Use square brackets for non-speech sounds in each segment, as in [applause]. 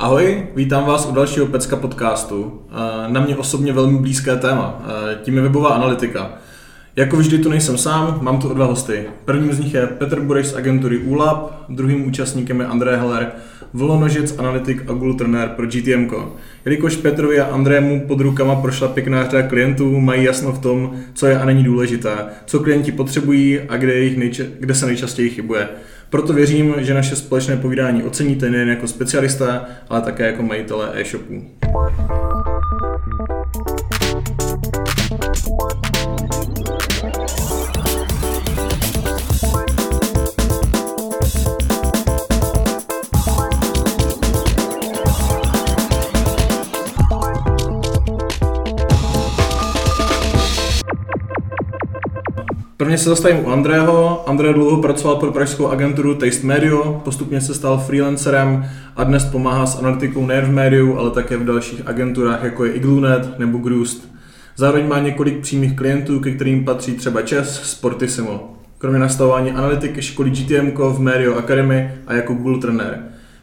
Ahoj, vítám vás u dalšího Pecka podcastu. Na mě osobně velmi blízké téma, tím je webová analytika. Jako vždy tu nejsem sám, mám tu dva hosty. Prvním z nich je Petr Bureš z agentury ULAB, druhým účastníkem je André Heller, volonožec, analytik a Google trenér pro GTM. Jelikož Petrovi a Andrému pod rukama prošla pěkná řada klientů, mají jasno v tom, co je a není důležité, co klienti potřebují a kde, jich nejče- kde se nejčastěji chybuje. Proto věřím, že naše společné povídání oceníte nejen jako specialista, ale také jako majitele e-shopů. Prvně se zastavím u Andrého. André dlouho pracoval pro pražskou agenturu Taste Medio, postupně se stal freelancerem a dnes pomáhá s analytikou nejen v médiu, ale také v dalších agenturách, jako je Iglunet nebo Groost. Zároveň má několik přímých klientů, ke kterým patří třeba Chess, Sportissimo. Kromě nastavování analytiky školy GTM v Medio Academy a jako Google trenér.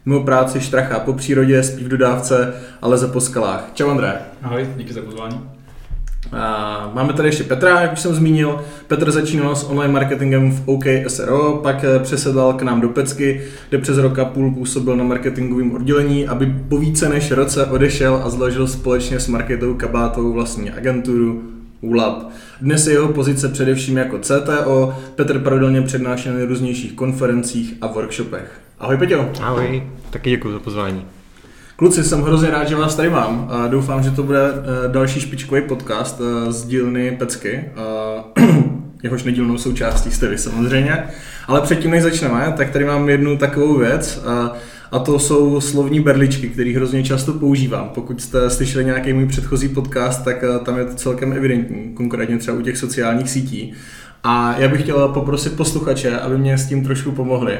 Mimo práci štrachá po přírodě, spí v dodávce a leze po skalách. Čau André. Ahoj, díky za pozvání. A máme tady ještě Petra, jak už jsem zmínil. Petr začínal s online marketingem v OK SRO, pak eh, přesedlal k nám do Pecky, kde přes rok a půl působil na marketingovém oddělení, aby po více než roce odešel a zložil společně s Marketou Kabátou vlastní agenturu ULAB. Dnes je jeho pozice především jako CTO, Petr pravidelně přednášel na různějších konferencích a workshopech. Ahoj Peťo. Ahoj, taky děkuji za pozvání. Kluci, jsem hrozně rád, že vás tady mám. Doufám, že to bude eh, další špičkový podcast eh, z dílny Pecky. [clears throat] Jehož nedílnou součástí jste vy samozřejmě. Ale předtím, než začneme, tak tady mám jednu takovou věc. A to jsou slovní berličky, které hrozně často používám. Pokud jste slyšeli nějaký můj předchozí podcast, tak eh, tam je to celkem evidentní, konkrétně třeba u těch sociálních sítí. A já bych chtěl poprosit posluchače, aby mě s tím trošku pomohli.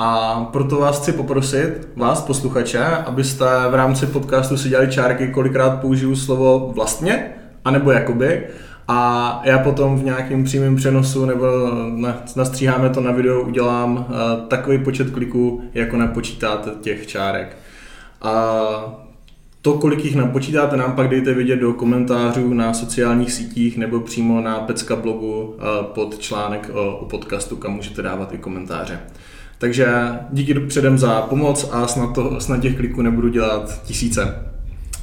A proto vás chci poprosit, vás posluchače, abyste v rámci podcastu si dělali čárky, kolikrát použiju slovo vlastně, anebo jakoby. A já potom v nějakém přímém přenosu nebo nastříháme to na video, udělám uh, takový počet kliků, jako napočítáte těch čárek. A to, kolik jich napočítáte, nám pak dejte vidět do komentářů na sociálních sítích nebo přímo na Pecka blogu uh, pod článek o podcastu, kam můžete dávat i komentáře. Takže díky předem za pomoc a snad, to, snad těch kliků nebudu dělat tisíce.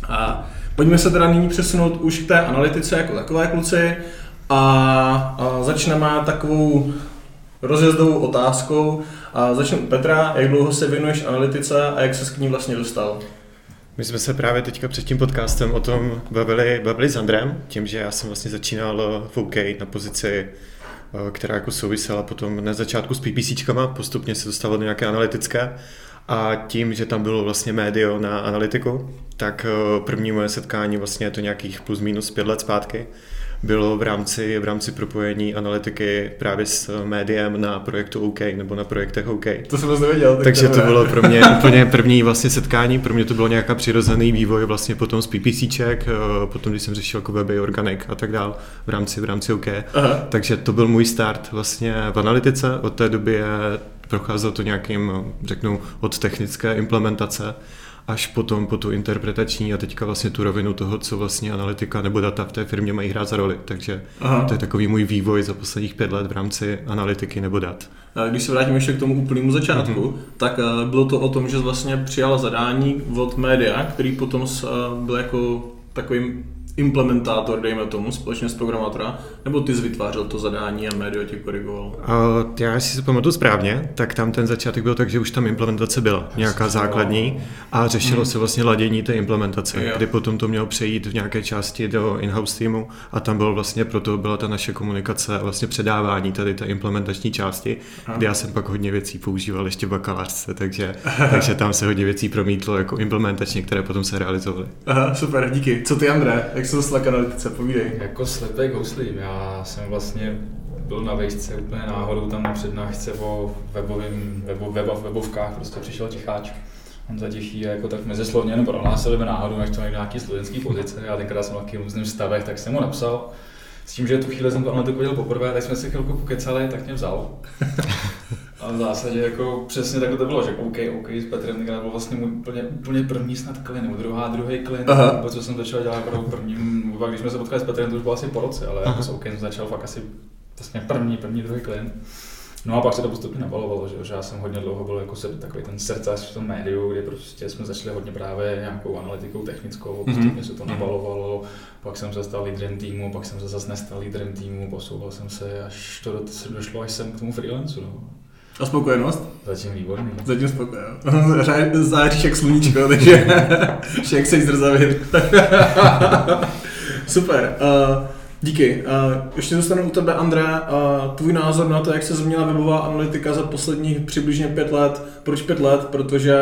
A pojďme se teda nyní přesunout už k té analytice jako takové kluci a, a začneme takovou rozjezdovou otázkou. A začnu Petra, jak dlouho se věnuješ analytice a jak se k ní vlastně dostal? My jsme se právě teďka před tím podcastem o tom bavili, bavili s Andrem, tím, že já jsem vlastně začínal v OK na pozici která jako souvisela potom na začátku s PPCčkama, postupně se dostalo do nějaké analytické. A tím, že tam bylo vlastně médio na analytiku, tak eh, první moje setkání vlastně je to nějakých plus minus pět let zpátky, bylo v rámci, v rámci propojení analytiky právě s médiem na projektu OK nebo na projektech OK. To jsem vlastně nevěděl. Tak Takže to bylo pro mě [laughs] úplně první vlastně setkání, pro mě to bylo nějaká přirozený vývoj vlastně potom z PPCček, eh, potom když jsem řešil jako weby, organik a tak dál v rámci, v rámci OK. Aha. Takže to byl můj start vlastně v analytice, od té doby je procházel to nějakým, řeknu, od technické implementace až potom po tu interpretační a teďka vlastně tu rovinu toho, co vlastně analytika nebo data v té firmě mají hrát za roli. Takže Aha. to je takový můj vývoj za posledních pět let v rámci analytiky nebo dat. Když se vrátím ještě k tomu úplnému začátku, mm-hmm. tak eh, bylo to o tom, že vlastně přijala zadání od média, který potom eh, byl jako takovým implementátor, dejme tomu, společně s programátora, nebo ty jsi vytvářel to zadání a médio tě korigoval? Uh, já si pamatuju správně, tak tam ten začátek byl tak, že už tam implementace byla, nějaká základní a řešilo hmm. se vlastně ladění té implementace, jo. kdy potom to mělo přejít v nějaké části do in-house týmu a tam bylo vlastně proto byla ta naše komunikace a vlastně předávání tady té implementační části, Aha. kdy já jsem pak hodně věcí používal ještě v bakalářce, takže, takže tam se hodně věcí promítlo jako implementačně, které potom se realizovaly. Aha, super, díky. Co ty, André? Jak se dostala k analytice, povídej. Jako slepý houslím, já jsem vlastně byl na vejšce úplně náhodou tam na přednášce o webovým, webo, weba, webovkách, prostě přišel ticháč. On zatěší a jako tak mezislovně jenom prohlásil by náhodou, než to někdo nějaký studentský pozice. Já tenkrát jsem v různým stavech, tak jsem mu napsal. S tím, že tu chvíli jsem to analytiku viděl poprvé, tak jsme si chvilku pokecali, tak mě vzal. [laughs] Ale v zásadě jako přesně takhle to bylo, že OK, OK s Petrem tenkrát byl vlastně můj úplně, úplně první snad klin, nebo druhá, druhý klin, nebo co jsem začal dělat jako první, když jsme se potkali s Petrem, to už bylo asi po roce, ale jako s OK jsem začal fakt asi vlastně první, první, druhý klin. No a pak se to postupně nabalovalo, že, že já jsem hodně dlouho byl jako se, takový ten srdcař v tom médiu, kde prostě jsme začali hodně právě nějakou analytikou technickou, mhm. postupně se to nabalovalo, pak jsem se stal lídrem týmu, pak jsem se zase nestal lídrem týmu, posouval jsem se, až to došlo až sem k tomu freelancu. No. A spokojenost? Zatím výborný. Zatím spokojenost. [laughs] Záříš jak sluníčko, takže [laughs] však se zrzavit. [laughs] Super. Uh, Díky. Uh, ještě zůstanu u tebe, André. Uh, tvůj názor na to, jak se změnila webová analytika za posledních přibližně pět let. Proč pět let? Protože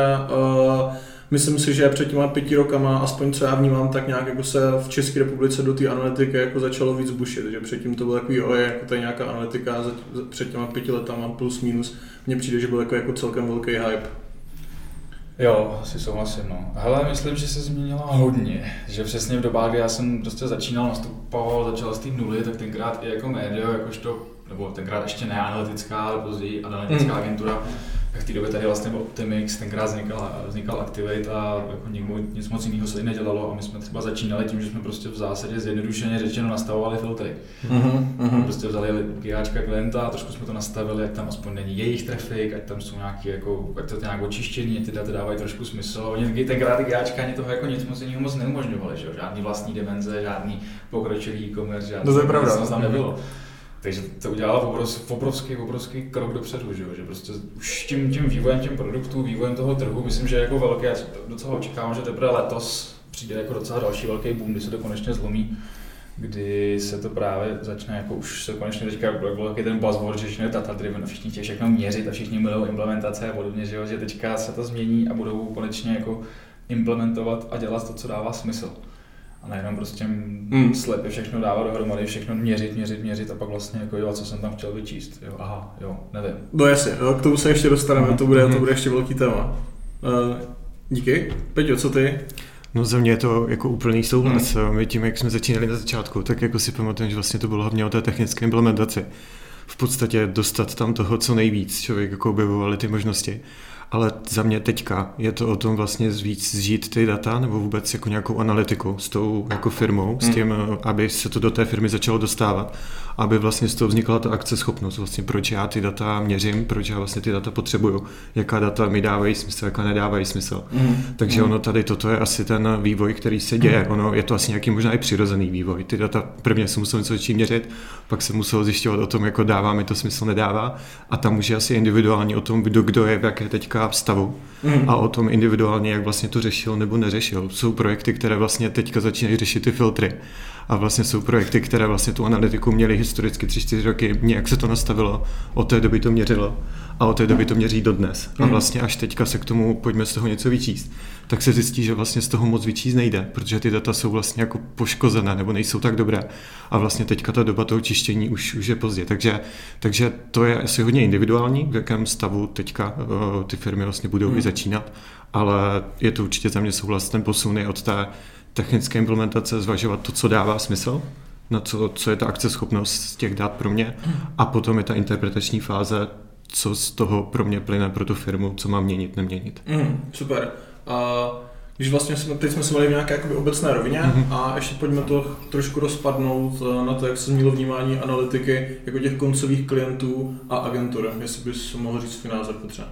uh, myslím si, že před těma pěti rokama, aspoň co já vnímám, tak nějak jako se v České republice do té analytiky jako začalo víc bušit, že předtím to bylo takový, o jako tady nějaká analytika před těma pěti letama plus minus. Mně přijde, že byl jako, jako celkem velký hype. Jo, asi souhlasím, no. Hele, myslím, že se změnila hodně, že přesně v dobách, kdy já jsem prostě začínal nastupoval, začal z té nuly, tak tenkrát i jako médio, jakožto, nebo tenkrát ještě ne analytická, ale později analytická mm. agentura, v té době tady vlastně byl Optimix, tenkrát vznikal, vznikal Activate a jako nikdo, nic moc jiného se nedělalo a my jsme třeba začínali tím, že jsme prostě v zásadě zjednodušeně řečeno nastavovali filtry. Mm-hmm. Prostě vzali GAčka klienta a trošku jsme to nastavili, ať tam aspoň není jejich trafik, ať tam jsou nějaký, jako, ať to je nějak očištění, ty data dávají trošku smysl. Oni tenkrát ty GAčka ani toho jako nic moc jiného moc neumožňovali, že? žádný vlastní dimenze, žádný pokročilý e-commerce, žádný, to je pravda. tam nebylo. Takže to udělalo obrovský, obrovský krok dopředu, že, že prostě už tím, tím vývojem tím produktů, vývojem toho trhu, myslím, že jako velké, já docela očekávám, že teprve letos přijde jako docela další velký boom, kdy se to konečně zlomí, kdy se to právě začne, jako už se konečně teďka byl taky ten buzzword, že všechno je data driven všichni chtějí všechno měřit a všichni milují implementace a podobně, že, jo, že teďka se to změní a budou konečně jako implementovat a dělat to, co dává smysl a nejenom prostě mm. slepě všechno dávat dohromady, všechno měřit, měřit, měřit a pak vlastně jako jo, co jsem tam chtěl vyčíst, jo, aha, jo, nevím. No jasně, jo, k tomu se ještě dostaneme, mm. to, bude, to hmm. bude ještě velký téma. Uh, díky. Peťo, co ty? No za mě je to jako úplný souhlas. Hmm. My tím, jak jsme začínali na začátku, tak jako si pamatuju, že vlastně to bylo hlavně o té technické implementaci. V podstatě dostat tam toho co nejvíc, člověk jako objevovali ty možnosti. Ale za mě teďka je to o tom vlastně víc zžít ty data nebo vůbec jako nějakou analytiku s tou jako firmou, hmm. s tím, aby se to do té firmy začalo dostávat, aby vlastně z toho vznikla ta akceschopnost, vlastně proč já ty data měřím, proč já vlastně ty data potřebuju, jaká data mi dávají smysl, jaká nedávají smysl. Hmm. Takže hmm. ono tady toto je asi ten vývoj, který se děje. Hmm. Ono je to asi nějaký možná i přirozený vývoj. Ty data prvně se muselo něco začít měřit, pak se muselo zjišťovat o tom, jako dává mi to smysl, nedává. A tam už je asi individuální o tom, kdo, kdo je v jaké teďka stavu mm. a o tom individuálně, jak vlastně to řešil nebo neřešil. Jsou projekty, které vlastně teďka začínají řešit ty filtry a vlastně jsou projekty, které vlastně tu analytiku měly historicky 3-4 roky, nějak se to nastavilo, od té doby to měřilo a od té doby to měří dodnes. A mhm. vlastně až teďka se k tomu pojďme z toho něco vyčíst, tak se zjistí, že vlastně z toho moc vyčíst nejde, protože ty data jsou vlastně jako poškozené nebo nejsou tak dobré. A vlastně teďka ta doba toho čištění už, už je pozdě. Takže, takže to je asi hodně individuální, v jakém stavu teďka uh, ty firmy vlastně budou hmm. i začínat, ale je to určitě za mě souhlas ten posun od té technické implementace zvažovat to, co dává smysl, na co, co je ta akceschopnost z těch dát pro mě a potom je ta interpretační fáze, co z toho pro mě plyne pro tu firmu, co mám měnit, neměnit. Mm, super. A když vlastně jsme, teď jsme se v nějaké jakoby obecné rovině mm-hmm. a ještě pojďme to trošku rozpadnout eh, na to, jak se změnilo vnímání analytiky jako těch koncových klientů a agentur, jestli bys mohl říct svůj názor potřeba.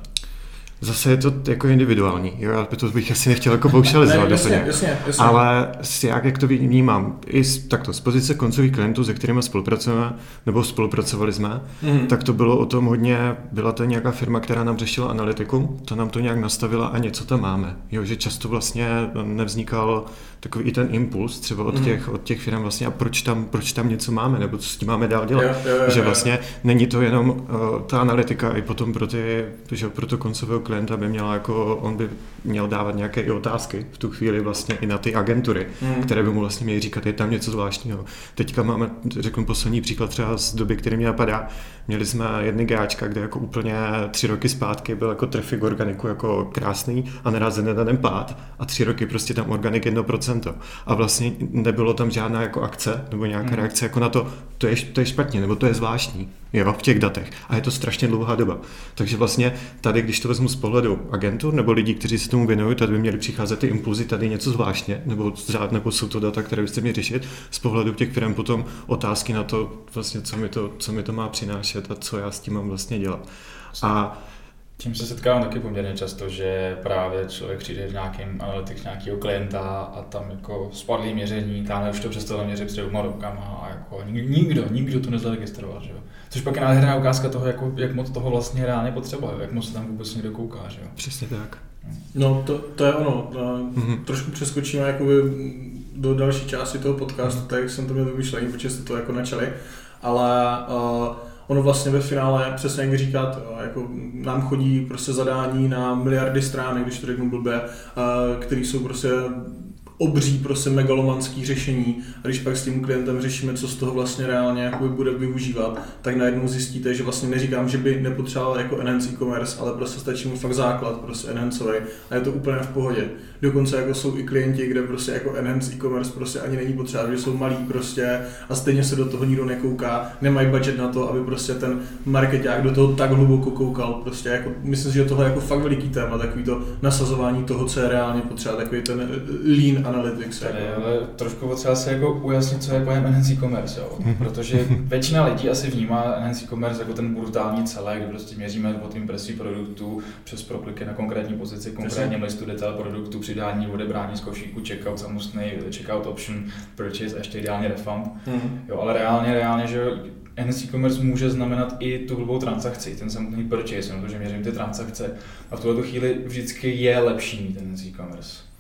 Zase je to jako individuální, jo, já to bych asi nechtěl jako paušalizovat ne, jasně, jasně, jasně. ale jak, jak to vnímám, i z, takto, z pozice koncových klientů, se kterými spolupracujeme, nebo spolupracovali jsme, mm. tak to bylo o tom hodně, byla to nějaká firma, která nám řešila analytiku, to nám to nějak nastavila a něco tam máme, jo, že často vlastně nevznikal takový i ten impuls třeba od, mm. těch, od těch firm vlastně a proč tam, proč tam něco máme, nebo co s tím máme dál dělat, jo, jo, jo, že vlastně není to jenom uh, ta analytika i potom pro, ty, že pro to koncového klienta by měla jako, on by měl dávat nějaké i otázky v tu chvíli vlastně i na ty agentury, hmm. které by mu vlastně měly říkat, je tam něco zvláštního. Teďka máme, řeknu poslední příklad třeba z doby, který mě napadá, měli jsme jedny gáčka, kde jako úplně tři roky zpátky byl jako trafik organiku jako krásný a naraz na ten pád a tři roky prostě tam organik 1% a vlastně nebylo tam žádná jako akce nebo nějaká hmm. reakce jako na to, to je, to je špatně nebo to je zvláštní. jo, v těch datech. A je to strašně dlouhá doba. Takže vlastně tady, když to vezmu z pohledu agentur nebo lidí, kteří se tomu věnují, tady by měly přicházet ty impulzy, tady něco zvláštně, nebo, nebo jsou to data, které byste měli řešit. Z pohledu těch firm potom otázky na to, vlastně, co mi to, co mi to má přinášet a co já s tím mám vlastně dělat. A tím se setkávám taky poměrně často, že právě člověk přijde v nějakým analytik nějakého klienta a tam jako spadlý měření, tam už to přestalo měřit před dvěma rokama a jako nikdo, nikdo to nezaregistroval, že jo. Což pak je nádherná ukázka toho, jako, jak moc toho vlastně reálně potřebuje, jak moc se tam vůbec někdo kouká, že jo. Přesně tak. No, to, to je ono. Mm-hmm. Trošku přeskočíme jakoby do další části toho podcastu, tak jsem to měl vymyšlení, protože jste to jako načali, ale uh, ono vlastně ve finále, přesně jak říkat, jako nám chodí prostě zadání na miliardy stránek, když to řeknu blbě, které jsou prostě obří prostě megalomanský řešení a když pak s tím klientem řešíme, co z toho vlastně reálně jakoby bude využívat, tak najednou zjistíte, že vlastně neříkám, že by nepotřeboval jako enhance e-commerce, ale prostě stačí mu fakt základ, prostě enhancový a je to úplně v pohodě. Dokonce jako jsou i klienti, kde prostě jako enhance e-commerce prostě ani není potřeba, že jsou malí prostě a stejně se do toho nikdo nekouká, nemají budget na to, aby prostě ten marketák do toho tak hluboko koukal. Prostě jako, myslím si, že tohle je jako fakt veliký téma, takový to nasazování toho, co je reálně potřeba, takový ten lean analytics. Tady, jako. ale trošku potřeba se jako ujasnit, co je pojem enhanced e-commerce, jo? Mhm. protože většina lidí asi vnímá enhanced e-commerce jako ten brutální celé, kdy prostě měříme od impresí produktů přes prokliky na konkrétní pozici, konkrétně listu detail produktu, přidání, odebrání z košíku, checkout samostný, checkout option, purchase a ještě ideálně refund. Hmm. Jo, ale reálně, reálně, že enhanced e-commerce může znamenat i tu hlubou transakci, ten samotný purchase, protože měřím ty transakce a v tuhle chvíli vždycky je lepší mít enhanced e-commerce.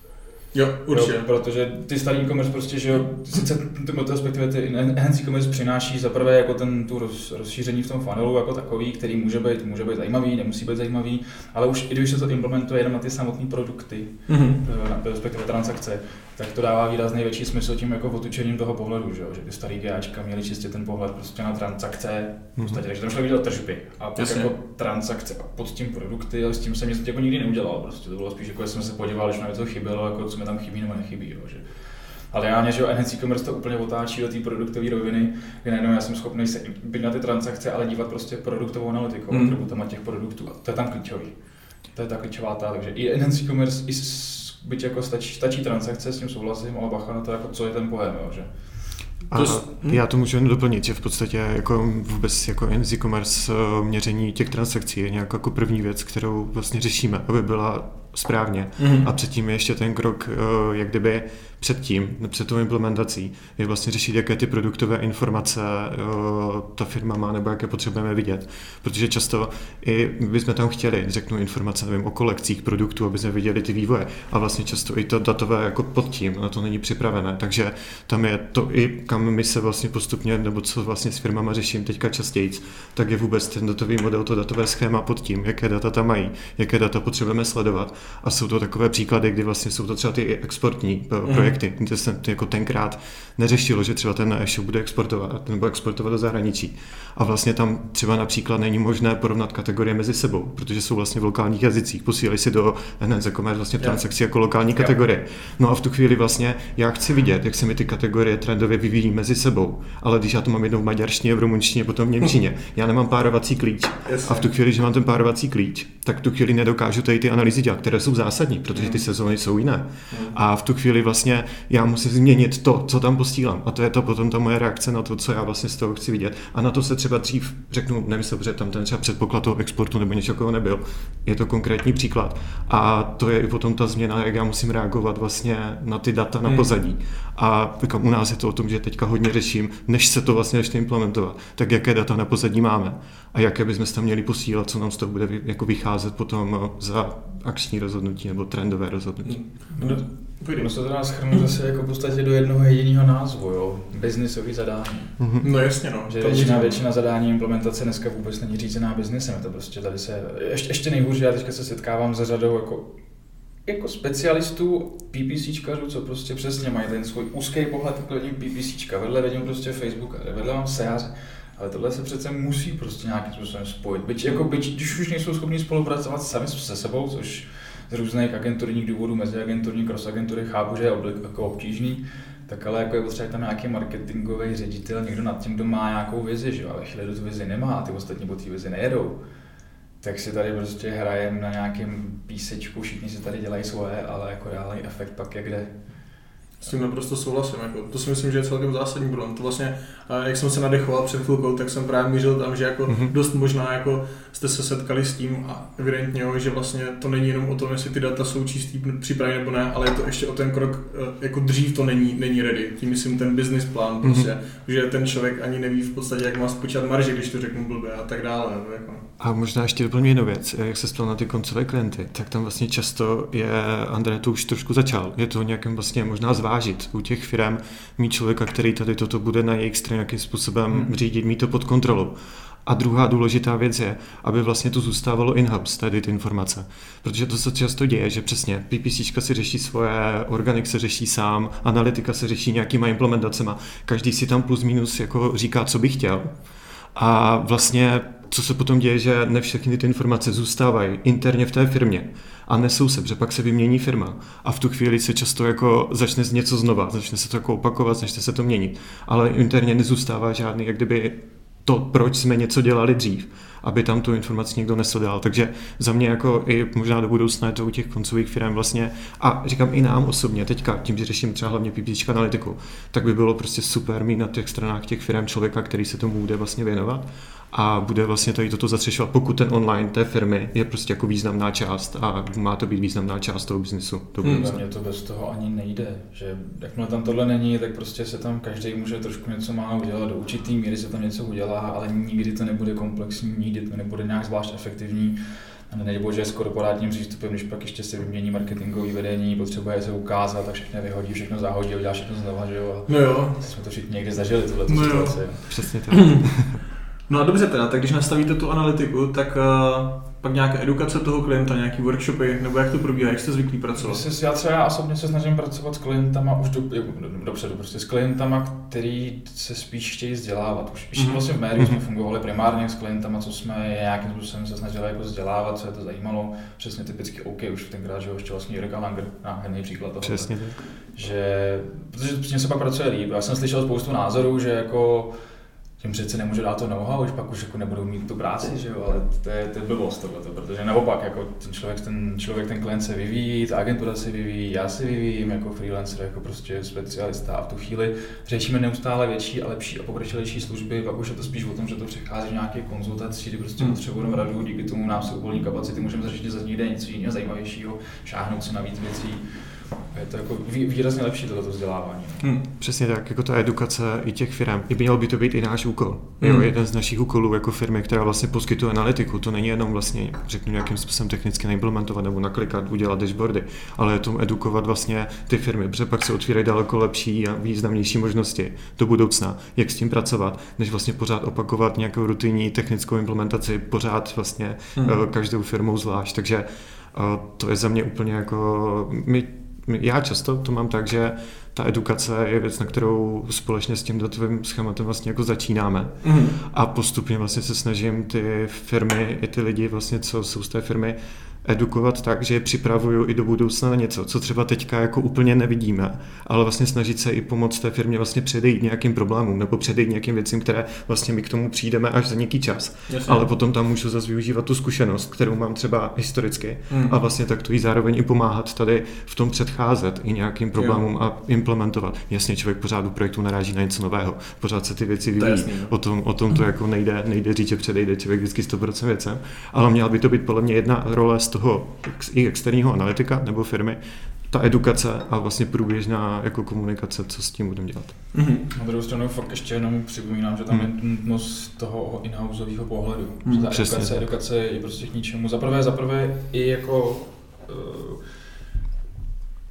Jo, určitě. Jo, protože ty starý e-commerce prostě, že jo, sice ty, respektive ty enhanced e-commerce přináší za prvé jako ten, tu roz, rozšíření v tom funnelu jako takový, který může být, může být zajímavý, nemusí být zajímavý, ale už i když se to implementuje jenom na ty samotné produkty, mm-hmm. respektive transakce, tak to dává výrazný větší smysl tím jako otučením toho pohledu, že, jo? že ty starý GAčka měli čistě ten pohled prostě na transakce, v podstatě, takže tam šlo vidět tržby a pak Jasně. jako transakce a pod tím produkty, ale s tím jsem nic jako nikdy neudělal, prostě to bylo spíš jako, že jsem se podíval, když mi něco chybělo, jako co mi tam chybí nebo nechybí, jo? že ale reálně, že enhanced e-commerce to úplně otáčí do té produktové roviny, kdy najednou já jsem schopný se být na ty transakce, ale dívat prostě produktovou analytikou, mm. atributama těch produktů. A to je tam klíčový. To je ta klíčová ta, takže i enhanced e-commerce, i byť jako stačí, stačí transakce, s tím souhlasím, ale bacha na to, jako co je ten pojem, jo, že a to, já to můžu jen doplnit, že v podstatě jako vůbec jako e-commerce eh, měření těch transakcí je nějak jako první věc, kterou vlastně řešíme, aby byla správně. Mm-hmm. A předtím je ještě ten krok, eh, jak kdyby předtím, před tou implementací, je vlastně řešit, jaké ty produktové informace eh, ta firma má nebo jaké potřebujeme vidět. Protože často i bychom tam chtěli, řeknu informace nevím, o kolekcích produktů, aby jsme viděli ty vývoje. A vlastně často i to datové jako pod tím, na to není připravené. Takže tam je to i kam my se vlastně postupně, nebo co vlastně s firmama řeším teďka častěji, tak je vůbec ten datový model, to datové schéma pod tím, jaké data tam mají, jaké data potřebujeme sledovat. A jsou to takové příklady, kdy vlastně jsou to třeba ty exportní eh, mhm. Projekty, kde se jako tenkrát neřešilo, že třeba ten e-shop bude exportovat nebo exportovat do zahraničí. A vlastně tam třeba například není možné porovnat kategorie mezi sebou, protože jsou vlastně v lokálních jazycích. Posílají si do NZ Commerce vlastně transakci jako lokální kategorie. No a v tu chvíli vlastně já chci vidět, jak se mi ty kategorie trendově vyvíjí mezi sebou. Ale když já to mám jednou v maďarštině, v rumunštině, potom v němčině, já nemám párovací klíč. A v tu chvíli, že mám ten párovací klíč, tak v tu chvíli nedokážu tady ty analýzy dělat, které jsou zásadní, protože ty sezóny jsou jiné. A v tu chvíli vlastně já musím změnit to, co tam posílám. A to je to potom ta moje reakce na to, co já vlastně z toho chci vidět. A na to se třeba dřív řeknu, nemyslel, že tam ten třeba předpoklad toho exportu nebo něčeho nebyl. Je to konkrétní příklad. A to je i potom ta změna, jak já musím reagovat vlastně na ty data na hmm. pozadí. A u nás je to o tom, že teďka hodně řeším, než se to vlastně ještě implementovat, tak jaké data na pozadí máme a jaké bychom tam měli posílat, co nám z toho bude jako vycházet potom za akční rozhodnutí nebo trendové rozhodnutí. Hmm. No, No se to dá schrnout zase jako v podstatě do jednoho jediného názvu, jo? Businessový zadání. Mm-hmm. No jasně, no. Že většina, většina zadání implementace dneska vůbec není řízená biznesem, to prostě tady se, ještě, ještě nejhůř, já teďka se setkávám za řadou jako jako specialistů, PPCčkařů, co prostě přesně mají ten svůj úzký pohled, jako vidím PPCčka, vedle vidím prostě Facebooka, vedle mám SEAře, ale tohle se přece musí prostě nějakým způsobem spojit. Byť, jako, byť, když už nejsou schopni spolupracovat sami se sebou, což z různých agenturních důvodů, mezi agenturní, cross agentury chápu, že je jako obtížný, tak ale jako je potřeba tam nějaký marketingový ředitel, někdo nad tím, kdo má nějakou vizi, že ale chvíli, tu vizi nemá a ty ostatní po té vizi nejedou, tak si tady prostě hrajem na nějakém písečku, všichni si tady dělají svoje, ale jako reálný efekt pak je kde. S tím naprosto souhlasím. Jako, to si myslím, že je celkem zásadní problém. To vlastně, jak jsem se nadechoval před chvilkou, tak jsem právě mířil tam, že jako mm-hmm. dost možná jako jste se setkali s tím a evidentně, že vlastně to není jenom o tom, jestli ty data jsou čistý připraveny nebo ne, ale je to ještě o ten krok, e, jako dřív to není, není ready. Tím myslím ten business plán mhm. prostě, mm-hmm. že ten člověk ani neví v podstatě, jak má spočítat marži, když to řeknu blbě a tak dále. Jako. A možná ještě doplním jednu věc, jak se stalo na ty koncové klienty, tak tam vlastně často je, André to už trošku začal, je to nějakým vlastně možná zvážit u těch firm, mít člověka, který tady toto bude na jejich straně nějakým způsobem hmm. řídit, mít to pod kontrolou. A druhá důležitá věc je, aby vlastně to zůstávalo in-house, tady ty informace. Protože to se často děje, že přesně PPC si řeší svoje, organik se řeší sám, analytika se řeší nějakýma implementacema. Každý si tam plus minus jako říká, co by chtěl. A vlastně co se potom děje, že ne všechny ty informace zůstávají interně v té firmě a nesou se, protože pak se vymění firma. A v tu chvíli se často jako začne něco znova, začne se to jako opakovat, začne se to měnit, ale interně nezůstává žádný, jak kdyby to, proč jsme něco dělali dřív, aby tam tu informaci někdo nesl dál. Takže za mě jako i možná do budoucna je to u těch koncových firm vlastně, a říkám i nám osobně, teďka tím, že řeším třeba hlavně PPC analytiku, tak by bylo prostě super mít na těch stranách těch firm člověka, který se tomu bude vlastně věnovat a bude vlastně tady toto zastřešovat, pokud ten online té firmy je prostě jako významná část a má to být významná část toho biznesu. To hmm, mě to bez toho ani nejde, že jakmile tam tohle není, tak prostě se tam každý může trošku něco málo udělat, do určitý míry se tam něco udělá, ale nikdy to nebude komplexní, nikdy to nebude nějak zvlášť efektivní. A nebo že s korporátním přístupem, když pak ještě se vymění marketingový vedení, potřebuje se ukázat a všechno vyhodí, všechno zahodí, udělá všechno znova, že jo. A no jo. Jsme to všichni někdy zažili, tuhle no situaci. Přesně tak. [clears throat] [laughs] No a dobře teda, tak když nastavíte tu analytiku, tak uh, pak nějaká edukace toho klienta, nějaký workshopy, nebo jak to probíhá, jak jste zvyklí pracovat? Myslím, já třeba já osobně se snažím pracovat s klientama už do, dopředu, prostě s klientama, který se spíš chtějí vzdělávat. Už, mm-hmm. vlastně v médiu jsme mhm. fungovali primárně s klientama, co jsme nějakým způsobem se snažili jako vzdělávat, co je to zajímalo. Přesně typicky OK, už tenkrát, že ho ještě vlastně Jirka Langer, nádherný příklad toho. Přesně Že, protože se pak pracuje líp. Já jsem slyšel spoustu názorů, že jako tím přece nemůže dát to know-how, už pak už jako nebudou mít tu práci, že jo, ale to je, to je blbost tohleto, protože naopak, jako ten člověk, ten člověk, ten klient se vyvíjí, ta agentura se vyvíjí, já se vyvíjím jako freelancer, jako prostě specialista a v tu chvíli řešíme neustále větší a lepší a pokročilejší služby, pak už je to spíš o tom, že to přechází v nějaké konzultaci, kdy prostě hmm. potřebujeme radu, díky tomu nám jsou uvolní kapacity, můžeme zařídit za někde něco jiného zajímavějšího, šáhnout si na víc věcí je to jako výrazně lepší toto vzdělávání. Hmm, přesně tak, jako ta edukace i těch firm. I měl by to být i náš úkol. Hmm. Jo, jeden z našich úkolů jako firmy, která vlastně poskytuje analytiku, to není jenom vlastně, řeknu, nějakým způsobem technicky naimplementovat nebo naklikat, udělat dashboardy, ale je to edukovat vlastně ty firmy, protože pak se otvírají daleko lepší a významnější možnosti do budoucna, jak s tím pracovat, než vlastně pořád opakovat nějakou rutinní technickou implementaci, pořád vlastně hmm. Každou firmou zvlášť. Takže eh, to je za mě úplně jako, my já často to mám tak, že ta edukace je věc, na kterou společně s tím datovým schématem vlastně jako začínáme. Mm. A postupně vlastně se snažím ty firmy i ty lidi vlastně, co jsou z té firmy, edukovat tak, že je připravuju i do budoucna na něco, co třeba teďka jako úplně nevidíme, ale vlastně snažit se i pomoct té firmě vlastně předejít nějakým problémům nebo předejít nějakým věcem, které vlastně my k tomu přijdeme až za nějaký čas. Jasně. Ale potom tam můžu zase využívat tu zkušenost, kterou mám třeba historicky hmm. a vlastně tak to i zároveň i pomáhat tady v tom předcházet i nějakým problémům jo. a implementovat. Jasně, člověk pořád u projektu naráží na něco nového, pořád se ty věci vyvíjí. Jasný, no. o, tom, o tom to jako nejde, nejde říct, že předejde člověk vždycky 100% věcem, ale měla by to být podle mě jedna role toho i externího analytika nebo firmy, ta edukace a vlastně průběžná jako komunikace, co s tím budeme dělat. Mm-hmm. Na druhou stranu fakt ještě jenom připomínám, že tam mm. je nutnost toho in-houseového pohledu. Mm, ta přesně. edukace, edukace je prostě k ničemu. Za prvé, za prvé i jako uh,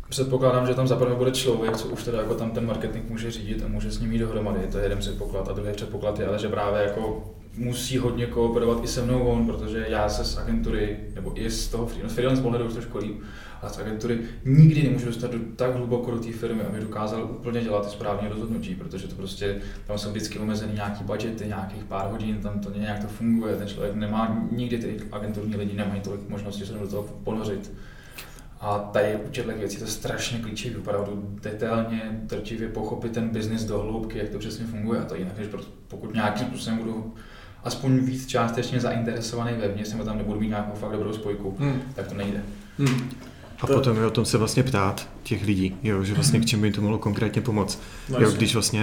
předpokládám, že tam zaprvé bude člověk, co už teda jako tam ten marketing může řídit a může s ním jít dohromady. To je jeden předpoklad. A druhý předpoklad je ale, že právě jako musí hodně kooperovat i se mnou on, protože já se z agentury, nebo i z toho freelance, freelance pohledu už to školím, ale z agentury nikdy nemůžu dostat do, tak hluboko do té firmy, aby dokázal úplně dělat ty správné rozhodnutí, protože to prostě, tam jsou vždycky omezený nějaký budgety, nějakých pár hodin, tam to nějak to funguje, ten člověk nemá, nikdy ty agenturní lidi nemají tolik možností se do toho ponořit. A tady u těchto věcí to strašně klíčové, opravdu detailně, drtivě pochopit ten biznis do hloubky, jak to přesně funguje. A to jinak, než pokud nějakým způsobem budu aspoň víc částečně zainteresovaný vevnitř, nebo tam nebudu mít nějakou fakt dobrou spojku, hmm. tak to nejde. Hmm. A to... potom je o tom se vlastně ptát těch lidí, jo, že vlastně k čemu by to mohlo konkrétně pomoct. No, jo, když vlastně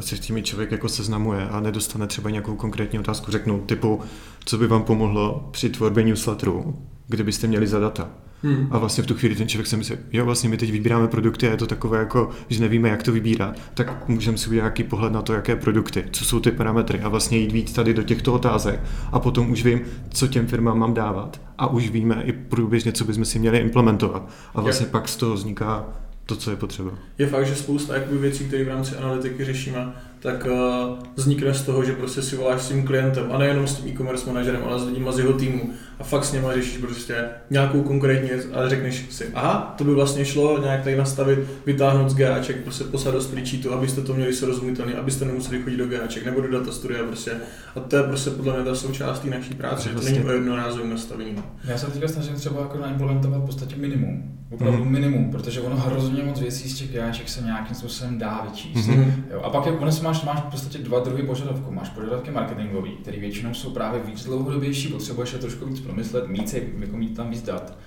se s tím člověk jako seznamuje a nedostane třeba nějakou konkrétní otázku, řeknu typu, co by vám pomohlo při tvorbě newsletteru, kdybyste měli za data. Hmm. A vlastně v tu chvíli ten člověk si myslí, jo, vlastně my teď vybíráme produkty a je to takové jako, že nevíme, jak to vybírat, tak můžeme si udělat nějaký pohled na to, jaké produkty, co jsou ty parametry a vlastně jít víc tady do těchto otázek a potom už vím, co těm firmám mám dávat a už víme i průběžně, co bychom si měli implementovat. A vlastně jak? pak z toho vzniká to, co je potřeba. Je fakt, že spousta věcí, které v rámci analytiky řešíme, tak uh, vznikne z toho, že prostě si voláš s tím klientem a nejenom s tím e-commerce manažerem, ale s lidmi z jeho týmu a fakt s něma řešíš prostě nějakou konkrétní věc a řekneš si, aha, to by vlastně šlo nějak tady nastavit, vytáhnout z GAček, prostě poslat do spreadsheetu, abyste to měli srozumitelný, abyste nemuseli chodit do GAček nebo do data studia prostě. A to je prostě podle mě ta součástí naší práce, že to není o jednorázovém nastavení. No. Já se teďka snažím třeba jako naimplementovat v podstatě minimum, opravdu mm. minimum, protože ono hrozně moc věcí z těch GAček se nějakým způsobem dá vyčíst. Mm-hmm. Jo, a pak je, ono máš, máš v podstatě dva druhy požadavků. Máš požadavky marketingové, které většinou jsou právě víc dlouhodobější, potřebuješ je trošku víc promyslet, mít, se, jako mít tam víc dat.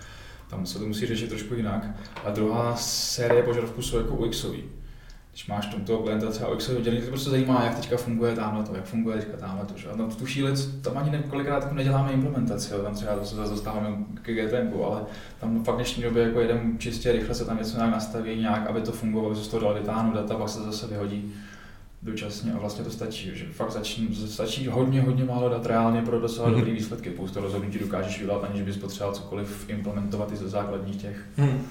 Tam se to musí řešit trošku jinak. A druhá série požadavků jsou jako UXový. Když máš tomto klienta třeba UX oddělení, to prostě zajímá, jak teďka funguje tamhle to, jak funguje teďka tamhle to. Že? A v tu chvíli tam ani kolikrát jako neděláme implementaci, jo? tam třeba zase dostáváme k GTM, ale tam fakt v dnešní době jako jeden čistě rychle se tam něco nějak nastaví, nějak, aby to fungovalo, aby se z toho dalo data, pak se zase vyhodí dočasně a vlastně to stačí, že fakt stačí, stačí hodně, hodně málo dat reálně pro docela mm-hmm. dobrý výsledky. Spoustu rozhodnutí dokážeš vydělat, aniž bys potřeboval cokoliv implementovat i ze základních těch. Mm.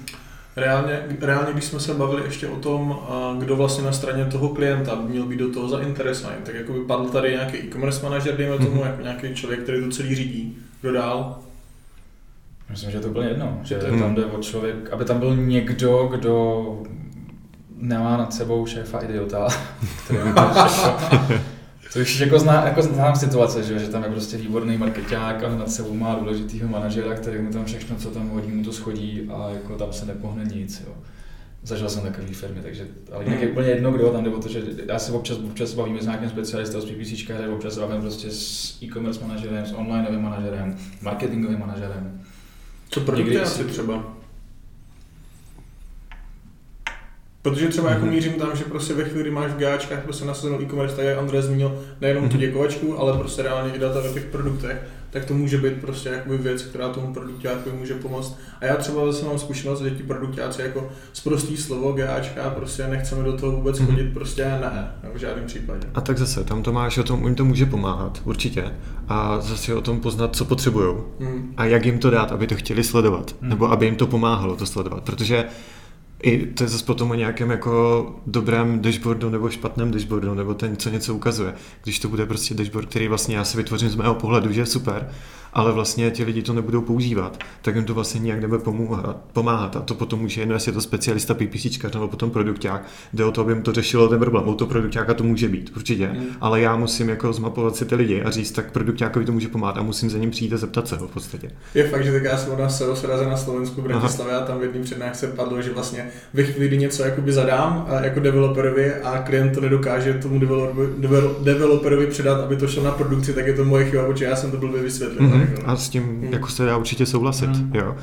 Reálně, reálně, když jsme se bavili ještě o tom, kdo vlastně na straně toho klienta by měl být do toho zainteresovaný, tak jako by padl tady nějaký e-commerce manažer, dejme tomu, mm-hmm. jako nějaký člověk, který to celý řídí. Kdo dál? Myslím, že to bylo jedno, že mm-hmm. tam jde o člověk, aby tam byl někdo, kdo nemá nad sebou šéfa idiota, [laughs] který to už jako, zná, jako znám situace, že, že tam je prostě výborný marketák a nad sebou má důležitýho manažera, který mu tam všechno, co tam hodí, mu to schodí a jako tam se nepohne nic. Jo. Zažil jsem takové firmy, takže ale jinak je úplně jedno, kdo tam jde, protože já se občas, občas bavíme s nějakým specialistou z PPC, občas se bavíme prostě s e-commerce manažerem, s onlineovým manažerem, marketingovým manažerem. Co produkty asi třeba? Protože třeba jako mhm. mířím tam, že prostě ve chvíli, kdy máš v gáčkách prostě nasazenou e-commerce, tak jak Andrej zmínil, nejenom tu mhm. děkovačku, ale prostě reálně i data ve těch produktech, tak to může být prostě jakoby věc, která tomu produktákovi může pomoct. A já třeba zase mám zkušenost, že ti produktáci jako z prostý slovo GAčka prostě nechceme do toho vůbec mhm. chodit, prostě ne, v žádném případě. A tak zase, tam to máš o tom, jim to může pomáhat, určitě. A zase o tom poznat, co potřebují hmm. a jak jim to dát, aby to chtěli sledovat, hmm. nebo aby jim to pomáhalo to sledovat, protože i to je zase potom o nějakém jako dobrém dashboardu nebo špatném dashboardu, nebo ten, co něco ukazuje. Když to bude prostě dashboard, který vlastně já si vytvořím z mého pohledu, že je super, ale vlastně ti lidi to nebudou používat, tak jim to vlastně nějak nebude pomáhat. pomáhat. A to potom může jedno, jestli je to specialista PPC nebo potom produkták, jde o to, aby jim to řešilo ten problém. U to produktáka to může být, určitě, mm. ale já musím jako zmapovat si ty lidi a říct, tak produktákovi to může pomáhat a musím za ním přijít a zeptat se ho v podstatě. Je fakt, že tak já jsem na SEO sraze na Slovensku v Bratislavě a tam v jedním přednášce padlo, že vlastně ve chvíli, kdy něco jakoby zadám jako developerovi a klient to nedokáže tomu developerovi předat, aby to šlo na produkci, tak je to moje chyba, protože já jsem to byl vysvětlil. Mm-hmm. A s tím hmm. jako se dá určitě souhlasit. Hmm. Jo.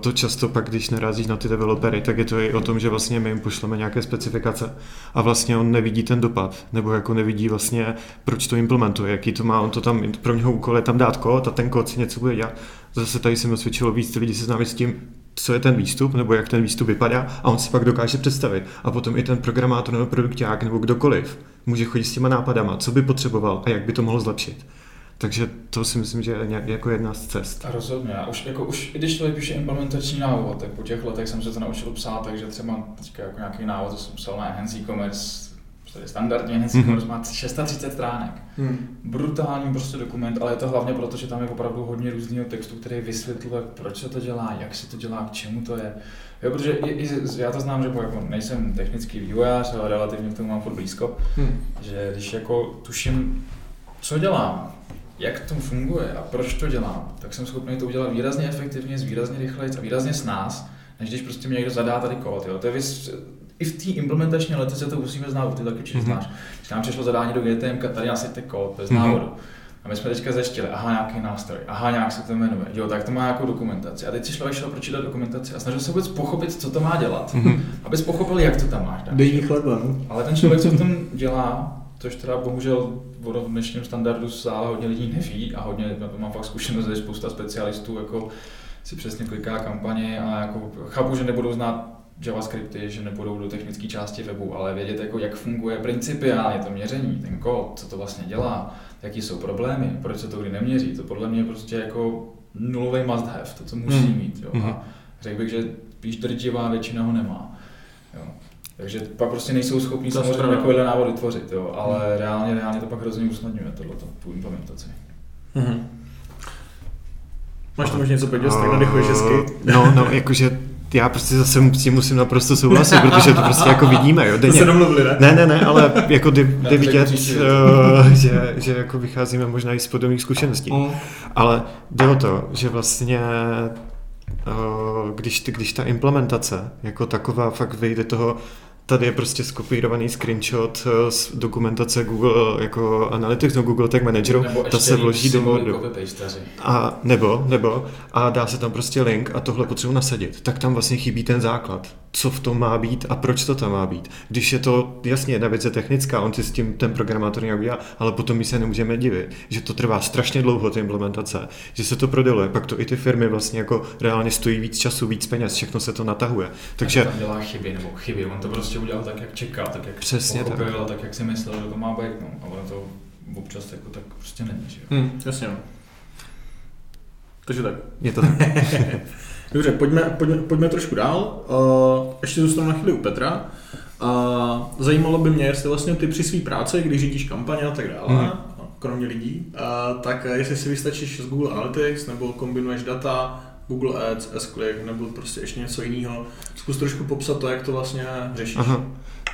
To často pak, když narazíš na ty developery, tak je to i o tom, že vlastně my jim pošleme nějaké specifikace a vlastně on nevidí ten dopad, nebo jako nevidí vlastně, proč to implementuje, jaký to má, on to tam, pro něho úkol je tam dát kód a ten kód si něco bude dělat. Zase tady se mi osvědčilo víc, ty lidi se známe s tím, co je ten výstup, nebo jak ten výstup vypadá a on si pak dokáže představit. A potom i ten programátor nebo produkták nebo kdokoliv může chodit s těma nápadama, co by potřeboval a jak by to mohlo zlepšit. Takže to si myslím, že je jako jedna z cest. A rozhodně. Já už, jako už, i když člověk píše implementační návod, tak po těch letech jsem se to naučil psát, takže třeba teďka jako nějaký návod, co jsem psal na Enhance e-commerce, prostě standardně mm-hmm. e-commerce má 630 stránek. Mm. Brutální prostě dokument, ale je to hlavně proto, že tam je opravdu hodně různého textu, který vysvětluje, proč se to dělá, jak se to dělá, k čemu to je. Jo, protože i, i, já to znám, že jako nejsem technický vývojář, ale relativně k tomu mám furt blízko, mm. že když jako tuším, co dělám, jak to funguje a proč to dělám, tak jsem schopný to udělat výrazně efektivně, výrazně rychleji a výrazně s nás, než když prostě mě někdo zadá tady kód. Jo. To je vys, i v té implementační letice to musíme znát, ty taky určitě mm-hmm. znáš. Když nám přišlo zadání do GTM, tady nasaďte kód bez mm-hmm. návodu. A my jsme teďka zeštěli, aha, nějaký nástroj, aha, nějak se to jmenuje, jo, tak to má nějakou dokumentaci. A teď si člověk šel pročítat dokumentaci a snažil se vůbec pochopit, co to má dělat, mm-hmm. abys pochopil, jak to tam máš. Dej chleba, no. Ale ten člověk, co v tom dělá, což teda bohužel v dnešním standardu sále hodně lidí neví a hodně, na to mám fakt zkušenost, že spousta specialistů jako si přesně kliká kampaně a jako chápu, že nebudou znát JavaScripty, že nebudou do technické části webu, ale vědět, jako, jak funguje principiálně to měření, ten kód, co to vlastně dělá, jaký jsou problémy, proč se to kdy neměří, to podle mě je prostě jako nulový must have, to, co musí hmm. mít. Jo. A hmm. řekl bych, že spíš drtivá většina ho nemá. Takže pak prostě nejsou schopni samozřejmě takovýhle návod vytvořit, jo, ale hmm. reálně, reálně to pak hrozně usnadňuje tohleto, tu implementaci. Hmm. Máš tam už něco povědět, tak nadechuješ hezky? No, no, jakože já prostě zase musím, musím naprosto souhlasit, protože to prostě jako vidíme, jo, denně. To se domluvili, ne? Ne, ne, ne, ale jako jde, jde vidět, uh, že, že jako vycházíme možná i z podobných zkušeností. Mm. Ale jde o to, že vlastně když, když ta implementace jako taková fakt vyjde toho Tady je prostě skopírovaný screenshot eh, z dokumentace Google jako Analytics, no Google Tag Manageru, to se vloží do, do a nebo, nebo, a dá se tam prostě link a tohle potřebuji nasadit. Tak tam vlastně chybí ten základ co v tom má být a proč to tam má být. Když je to, jasně, jedna věc je technická, on si s tím ten programátor nějak udělá, ale potom my se nemůžeme divit, že to trvá strašně dlouho, ta implementace, že se to prodeluje, pak to i ty firmy vlastně jako reálně stojí víc času, víc peněz, všechno se to natahuje. Takže tam dělá chyby nebo chyby, on to prostě udělal tak, jak čekal, tak jak Přesně pochopil, tak. tak jak si myslel, že to má být, no, ale to občas jako tak prostě není, že jo. Hmm, jasně. No. Takže tak. Je to tak. [laughs] Dobře, pojďme, pojďme, pojďme trošku dál. Uh, ještě zůstanu na chvíli u Petra. Uh, zajímalo by mě, jestli vlastně ty při své práci, když řídíš kampaně a tak dále, mm. kromě lidí, uh, tak jestli si vystačíš z Google Analytics nebo kombinuješ data, Google Ads, S-Click nebo prostě ještě něco jiného. Zkus trošku popsat to, jak to vlastně řešíš. Aha.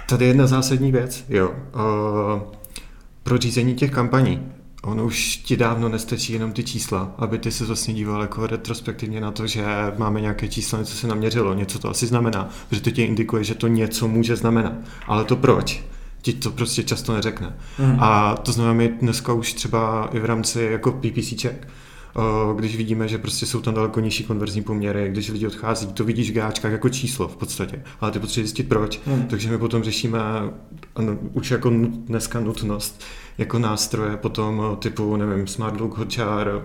Tady jedna zásadní věc, jo. Uh, pro řízení těch kampaní ono už ti dávno nestačí jenom ty čísla, aby ty se vlastně díval jako retrospektivně na to, že máme nějaké čísla, něco se naměřilo, něco to asi znamená, protože to ti indikuje, že to něco může znamenat. Ale to proč? ti to prostě často neřekne. Mm. A to znamená, my dneska už třeba i v rámci jako PPCček, když vidíme, že prostě jsou tam daleko nižší konverzní poměry, když lidi odchází, to vidíš v gáčkách jako číslo v podstatě, ale ty potřebuješ zjistit proč. Mm. Takže my potom řešíme ano, už jako dneska nutnost jako nástroje potom eh, typu, nevím, Smartlook, Hotjar,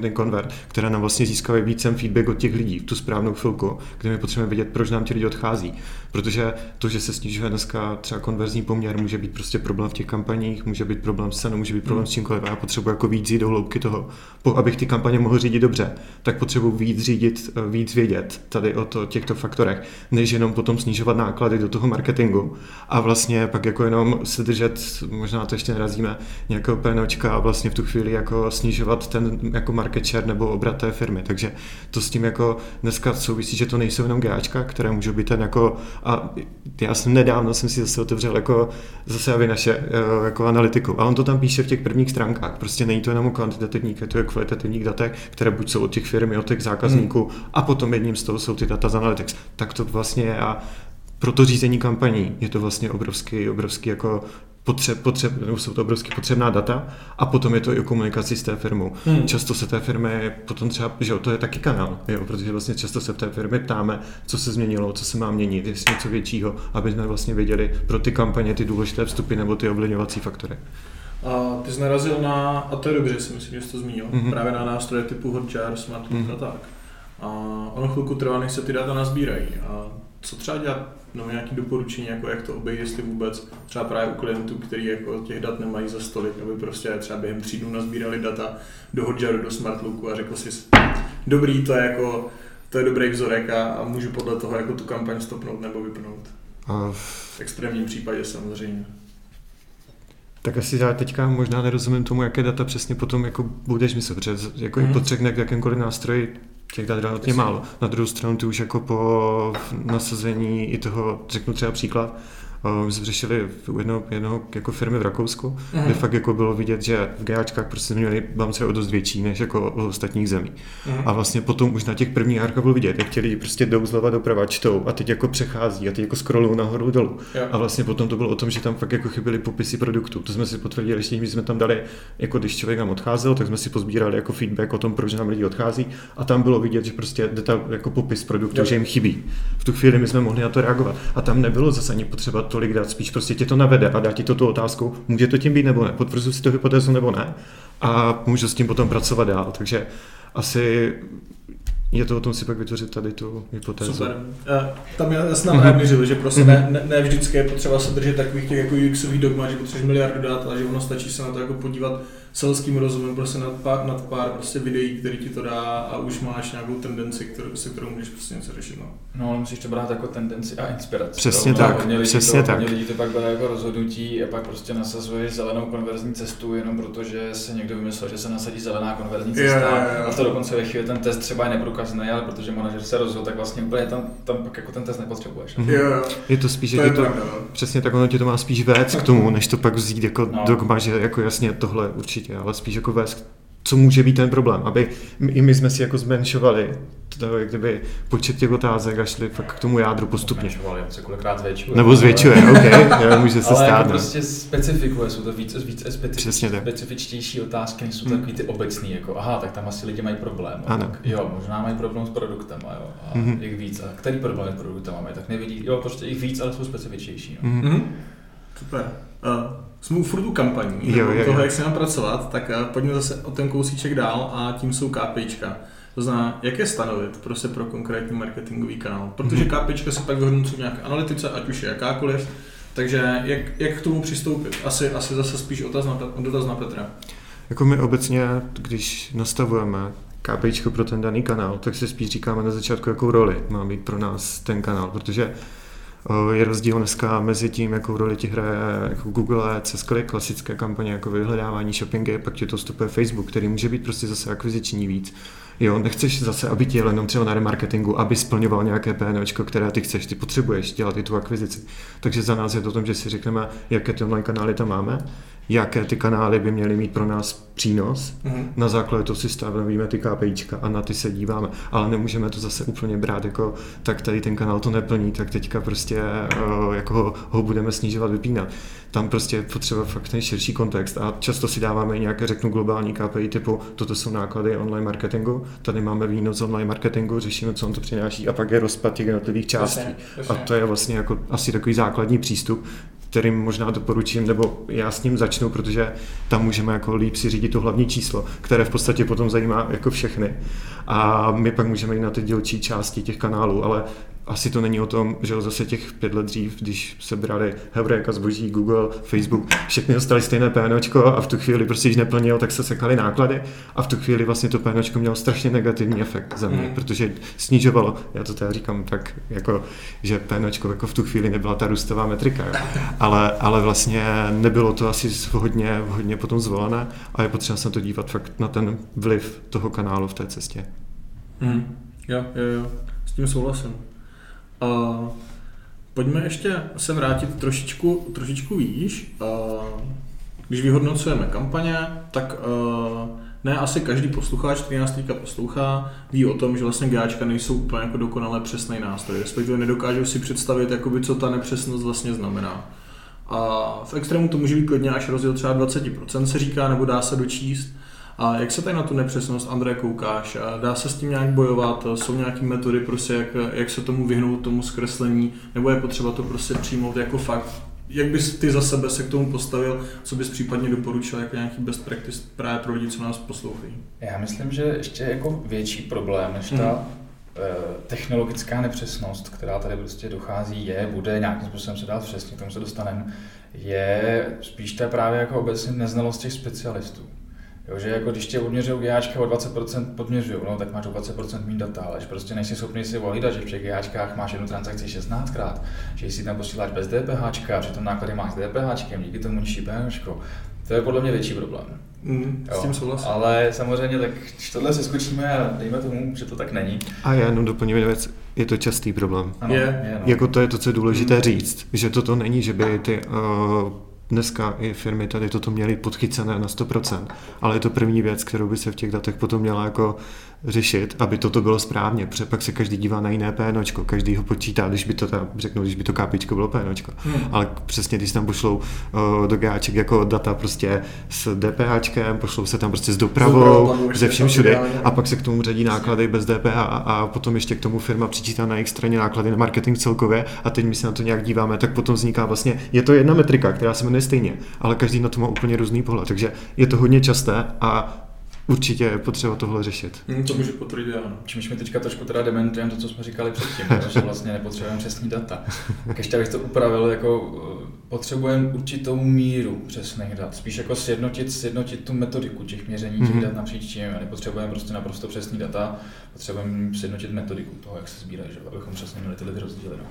ten Convert, které nám vlastně získávají více feedback od těch lidí v tu správnou chvilku, kde my potřebujeme vědět, proč nám ti lidi odchází. Protože to, že se snižuje dneska třeba konverzní poměr, může být prostě problém v těch kampaních, může být problém s cenou, může být problém s čímkoliv. A já potřebuji jako víc jít do hloubky toho. Po, abych ty kampaně mohl řídit dobře, tak potřebuji víc řídit, eh, víc vědět tady o to, těchto faktorech, než jenom potom snižovat náklady do toho marketingu. A vlastně pak jako jenom se držet, možná to ještě nerazíme, nějakého PNOčka a vlastně v tu chvíli jako snižovat ten jako market share nebo obrat té firmy. Takže to s tím jako dneska souvisí, že to nejsou jenom GAčka, které můžou být ten jako a já jsem nedávno jsem si zase otevřel jako zase aby naše eh, jako analytiku a on to tam píše v těch prvních stránkách. Prostě není to jenom o kvantitativních, je to o kvalitativních datech, které buď jsou od těch firm, od těch zákazníků hmm. a potom jedním z toho jsou ty data z Analytics. Tak to vlastně je a pro to řízení kampaní je to vlastně obrovský, obrovský jako potřeb, potřeb, nebo jsou to obrovsky potřebná data a potom je to i o komunikaci s té firmou. Hmm. Často se té firmy potom třeba, že jo, to je taky kanál, jo, protože vlastně často se v té firmy ptáme, co se změnilo, co se má měnit, jestli něco většího, aby jsme vlastně věděli pro ty kampaně ty důležité vstupy nebo ty ovlivňovací faktory. A ty jsi narazil na, a to je dobře, si myslím, že jsi to zmínil, mm-hmm. právě na nástroje typu Hotjar, Smart mm-hmm. a tak. A ono chvilku trvá, než se ty data nazbírají. A co třeba dělat, no nějaké doporučení, jako jak to obejít, jestli vůbec třeba právě u klientů, který jako těch dat nemají za stolik, aby prostě třeba během tří dnů nazbírali data do Hotjaru, do Smartlooku a řekl si, dobrý, to je jako, to je dobrý vzorek a, a můžu podle toho jako tu kampaň stopnout nebo vypnout. A v extrémním případě samozřejmě. Tak asi já teďka možná nerozumím tomu, jaké data přesně potom jako budeš myslet, protože jako mm. i potřebne k jakémkoliv nástroji těch dat relativně málo. Na druhou stranu ty už jako po nasazení i toho, řeknu třeba příklad, my jsme řešili u jednoho, jednoho jako firmy v Rakousku, uh-huh. kde fakt jako bylo vidět, že v GAčkách prostě měli bance o dost větší než jako o ostatních zemí. Uh-huh. A vlastně potom už na těch prvních árkách bylo vidět, jak chtěli prostě jdou zleva doprava, čtou a teď jako přechází a teď jako scrollují nahoru dolů. Yeah. A vlastně potom to bylo o tom, že tam fakt jako chyběly popisy produktů. To jsme si potvrdili, ještě když jsme tam dali, jako když člověk nám odcházel, tak jsme si pozbírali jako feedback o tom, proč nám lidi odchází a tam bylo vidět, že prostě detail, jako popis produktu, yeah. že jim chybí. V tu chvíli my jsme mohli na to reagovat. A tam nebylo zase ani potřeba tolik dát, spíš prostě tě to navede a dá ti to tu otázku, může to tím být nebo ne, potvrzuji si to hypotézu nebo ne a můžu s tím potom pracovat dál. Takže asi je to o tom si pak vytvořit tady tu hypotézu. Super. A tam já jsem nám mm-hmm. že prostě ne, ne, ne, vždycky je potřeba se držet takových těch jako UXových dogmat, že potřebuješ miliardu dát, ale že ono stačí se na to jako podívat selským rozumem prostě nad pár, nad pár prostě videí, který ti to dá a už máš nějakou tendenci, kterou, se kterou můžeš prostě něco řešit. No, no ale musíš to brát jako tendenci a inspiraci. Přesně jo? tak, hodně přesně to, tak. Hodně lidí to pak bere jako rozhodnutí a pak prostě nasazuje zelenou konverzní cestu jenom protože se někdo vymyslel, že se nasadí zelená konverzní cesta yeah, yeah, yeah. a to dokonce ve chvíli ten test třeba je neprůkazný, ale protože manažer se rozhodl, tak vlastně úplně tam, tam pak jako ten test nepotřebuješ. Mm-hmm. Yeah. Je to spíš, to je to, pravda, no. přesně tak ono tě to má spíš vést k tomu, než to pak vzít jako no. dogma, že jako jasně tohle určitě, ale spíš jako vést, co může být ten problém, aby i my jsme si jako zmenšovali to, jak kdyby počet těch otázek a šli fakt k tomu jádru postupně. Zmenšovali, se kolikrát zvětšuje. Nebo zvětšuje, ok, jo, může se ale [laughs] stát. Ale jako prostě specifikuje, jsou to více, více specifič, tak. specifičtější otázky, než jsou hmm. takový ty obecný, jako aha, tak tam asi lidi mají problém. Ano. Tak, jo, možná mají problém s produktem, jo, a mm-hmm. jich víc. A který problém s produktem máme, tak nevidí, jo, prostě jich víc, ale jsou specifičtější. No. Mm-hmm. Super. Uh, jsme u furt kampaní, jo, jo, toho, jo. jak se mám pracovat, tak uh, pojďme zase o ten kousíček dál a tím jsou KPIčka. To znamená, jak je stanovit prostě pro konkrétní marketingový kanál. Protože mm-hmm. KPIčka se pak vyhodnocují v nějaké analytice, ať už je jakákoliv. Takže jak, jak k tomu přistoupit? Asi, asi zase spíš otaz na, dotaz na Petra. Jako my obecně, když nastavujeme KPIčko pro ten daný kanál, tak si spíš říkáme na začátku, jakou roli má být pro nás ten kanál, protože je rozdíl dneska mezi tím, jakou roli ti hraje jako Google Ads, klasické kampaně jako vyhledávání, shoppingy, pak ti to vstupuje Facebook, který může být prostě zase akviziční víc. Jo, nechceš zase, aby ti jenom třeba na remarketingu, aby splňoval nějaké PNOčko, které ty chceš, ty potřebuješ dělat i tu akvizici. Takže za nás je to o tom, že si řekneme, jaké ty online kanály tam máme, jaké ty kanály by měly mít pro nás přínos. Mm-hmm. Na základě toho si stanovíme ty KPIčka a na ty se díváme. Ale nemůžeme to zase úplně brát jako, tak tady ten kanál to neplní, tak teďka prostě uh, jako ho, ho budeme snižovat, vypínat. Tam prostě je potřeba fakt ten širší kontext a často si dáváme nějaké, řeknu, globální KPI typu, toto jsou náklady online marketingu, tady máme výnos online marketingu, řešíme, co on to přináší a pak je rozpad těch jednotlivých částí. A to je vlastně jako asi takový základní přístup, kterým možná doporučím, nebo já s ním začnu, protože tam můžeme jako líp si řídit to hlavní číslo, které v podstatě potom zajímá jako všechny. A my pak můžeme jít na ty dílčí části těch kanálů, ale asi to není o tom, že zase těch pět let dřív, když se brali Heureka, zboží, Google, Facebook, všechny dostali stejné PNOčko a v tu chvíli prostě, když neplnil, tak se sekaly náklady a v tu chvíli vlastně to PNOčko mělo strašně negativní efekt za mě, mm. protože snižovalo, já to teda říkám tak, jako, že PNOčko jako v tu chvíli nebyla ta růstová metrika, jo. Ale, ale vlastně nebylo to asi hodně, hodně potom zvolené a je potřeba se na to dívat fakt na ten vliv toho kanálu v té cestě. Mm. Jo, jo, jo, s tím souhlasím. Uh, pojďme ještě se vrátit trošičku, trošičku výš. Uh, když vyhodnocujeme kampaně, tak uh, ne asi každý posluchač, který nás teďka poslouchá, ví o tom, že vlastně GAčka nejsou úplně jako dokonale přesný nástroj, respektive nedokážou si představit, jakoby, co ta nepřesnost vlastně znamená. A v extrému to může být klidně až rozdíl třeba 20% se říká, nebo dá se dočíst. A jak se tady na tu nepřesnost, André, koukáš? Dá se s tím nějak bojovat? Jsou nějaké metody, prostě jak, jak se tomu vyhnout, tomu zkreslení? Nebo je potřeba to prostě přijmout jako fakt? Jak bys ty za sebe se k tomu postavil? Co bys případně doporučil jako nějaký best practice právě pro lidi, co nás poslouchají? Já myslím, že ještě jako větší problém než ta hmm technologická nepřesnost, která tady prostě dochází, je, bude nějakým způsobem se dát přesně, k tomu se dostaneme, je spíš ta právě jako obecně neznalost těch specialistů. Jo, že jako když tě odměřují GAčka o 20% podměřují, no, tak máš o 20% méně data, ale že prostě nejsi schopný si ohlídat, že v těch GAčkách máš jednu transakci 16krát, že si tam posíláš bez DPH, a přitom náklady máš s DPH, díky tomu nižší PNOčko. To je podle mě větší problém. Mm, s tím souhlasím. Ale samozřejmě, tak když tohle se skočíme a dejme tomu, že to tak není. A já jenom doplním věc. je to častý problém. Ano, Je. je no. Jako to je to, co je důležité říct, že toto není, že by ty uh, dneska i firmy tady toto měly podchycené na 100%, ale je to první věc, kterou by se v těch datech potom měla jako řešit, aby toto bylo správně, protože pak se každý dívá na jiné PNOčko, každý ho počítá, když by to tam, řeknu, když by to KPIčko bylo PNOčko, hmm. ale přesně když tam pošlou uh, do GAček jako data prostě s DPHčkem, pošlou se tam prostě s dopravou, ze vším všude a pak se k tomu řadí náklady bez DPH a, a potom ještě k tomu firma přičítá na jejich straně náklady na marketing celkově. A teď my se na to nějak díváme, tak potom vzniká vlastně, je to jedna metrika, která se jmenuje stejně, ale každý na to má úplně různý pohled, takže je to hodně časté a určitě je potřeba tohle řešit. Hmm, to můžu potvrdit, ano. Čímž mi teďka trošku teda dementujeme to, co jsme říkali předtím, že vlastně nepotřebujeme přesný data. Tak ještě abych to upravil, jako eh, potřebujeme určitou míru přesných dat. Spíš jako sjednotit, sjednotit tu metodiku těch měření těch mm-hmm. dat napříč tím. Nepotřebujeme prostě naprosto přesný data, potřebujeme sjednotit metodiku toho, jak se sbírají, že? abychom přesně měli ty lidi rozdíly. No.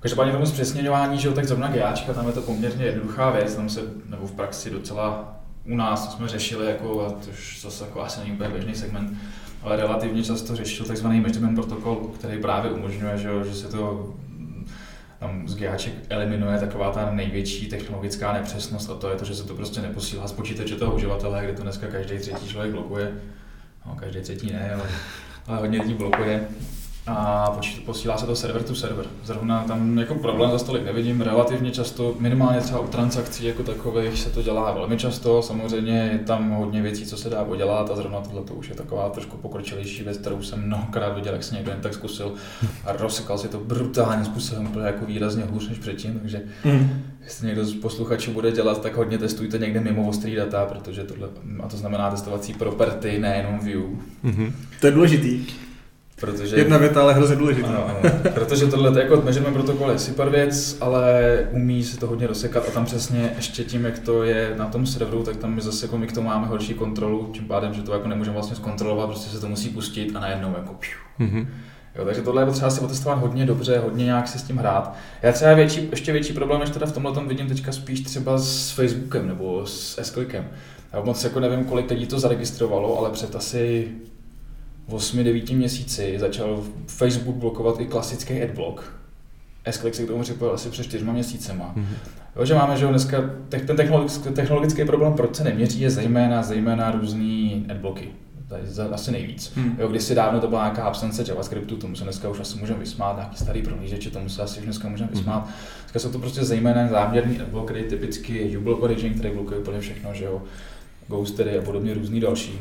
Každopádně tomu zpřesněňování, že jo, tak zrovna GAčka, tam je to poměrně jednoduchá věc, tam se, nebo v praxi docela u nás jsme řešili, jako, a to už zase jako asi není úplně běžný segment, ale relativně často řešil tzv. measurement protokol, který právě umožňuje, že, že se to tam z GAček eliminuje taková ta největší technologická nepřesnost a to je to, že se to prostě neposílá z počítače toho uživatele, kde to dneska každý třetí člověk blokuje. No, každý třetí ne, ale, ale hodně lidí blokuje a posílá se to server to server. Zrovna tam jako problém za stolik nevidím, relativně často, minimálně třeba u transakcí jako takových se to dělá velmi často, samozřejmě je tam hodně věcí, co se dá podělat a zrovna tohle to už je taková trošku pokročilejší věc, kterou jsem mnohokrát viděl, jak se někdo jen tak zkusil a rozsekal si to brutálním způsobem, úplně jako výrazně hůř než předtím, takže mm. jestli někdo z posluchačů bude dělat, tak hodně testujte někde mimo ostrý data, protože tohle, a to znamená testovací property, nejenom view. Mm-hmm. To je důležitý. Protože, Jedna věta, ale hrozně důležitá. Ano, ano. Protože tohle jako measurement protokol je super věc, ale umí se to hodně rozsekat a tam přesně ještě tím, jak to je na tom serveru, tak tam my zase jako my k tomu máme horší kontrolu, tím pádem, že to jako nemůžeme vlastně zkontrolovat, prostě se to musí pustit a najednou jako piu. Mm-hmm. Jo, takže tohle je potřeba si otestovat hodně dobře, hodně nějak si s tím hrát. Já třeba větší, ještě větší problém, než teda v tomhle tom vidím teďka spíš třeba s Facebookem nebo s s Já moc jako nevím, kolik lidí to zaregistrovalo, ale před asi 8-9 měsíci začal Facebook blokovat i klasický adblock. s se k tomu řekl asi před 4 měsícema. Mm-hmm. Jo, že máme, že dneska ten technologický, technologický problém, proč se neměří, je zejména, zejména různý adblocky. To je asi nejvíc. Hmm. Jo, když si dávno to byla nějaká absence JavaScriptu, tomu se dneska už asi můžeme vysmát, nějaký starý prohlížeče, tomu se asi už dneska můžeme hmm. vysmát. Dneska jsou to prostě zejména záměrný adblock, který typicky uBlock Origin, který blokuje úplně všechno, že jo. Ghostery a podobně různý další.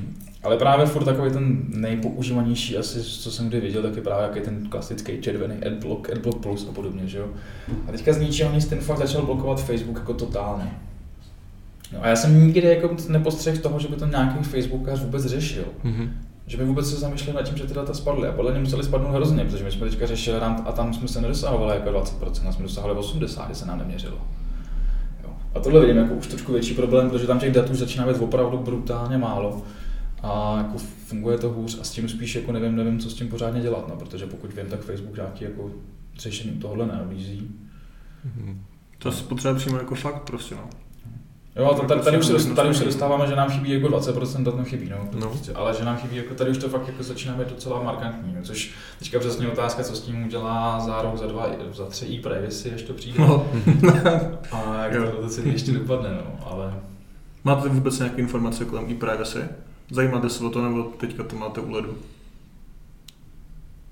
Ale právě furt takový ten nejpoužívanější asi, co jsem kdy viděl, tak je právě jaký ten klasický červený Adblock, Adblock Plus a podobně, že jo. A teďka z ničeho nic ten fakt začal blokovat Facebook jako totálně. No a já jsem nikdy jako nepostřehl toho, že by to nějaký Facebookař vůbec řešil. Mm-hmm. Že by vůbec se zamýšleli nad tím, že ty data spadly. A podle mě museli spadnout hrozně, protože my jsme teďka řešili a tam jsme se nedosahovali jako 20%, a jsme dosahovali 80%, kde se nám neměřilo. A tohle vidím jako už trošku větší problém, protože tam těch dat už začíná být opravdu brutálně málo a jako funguje to hůř a s tím spíš jako nevím, nevím, co s tím pořádně dělat, no, protože pokud vím, tak Facebook nějaký jako řešení tohle nenabízí. Mm-hmm. To se potřeba přímo jako fakt prostě, no. Jo, a tady, tady, už se, tady už se dostáváme, že nám chybí jako 20% dat chybí, no. no. Prostě, ale že nám chybí, jako tady už to fakt jako začíná být docela markantní, no, což teďka přesně otázka, co s tím udělá za rok, za dva, za tři i privacy, až to přijde. No. a jak to, to celé ještě dopadne, no, ale... Máte vůbec nějaké informace kolem e-privacy? Zajímáte se o to, nebo teďka to máte u ledu?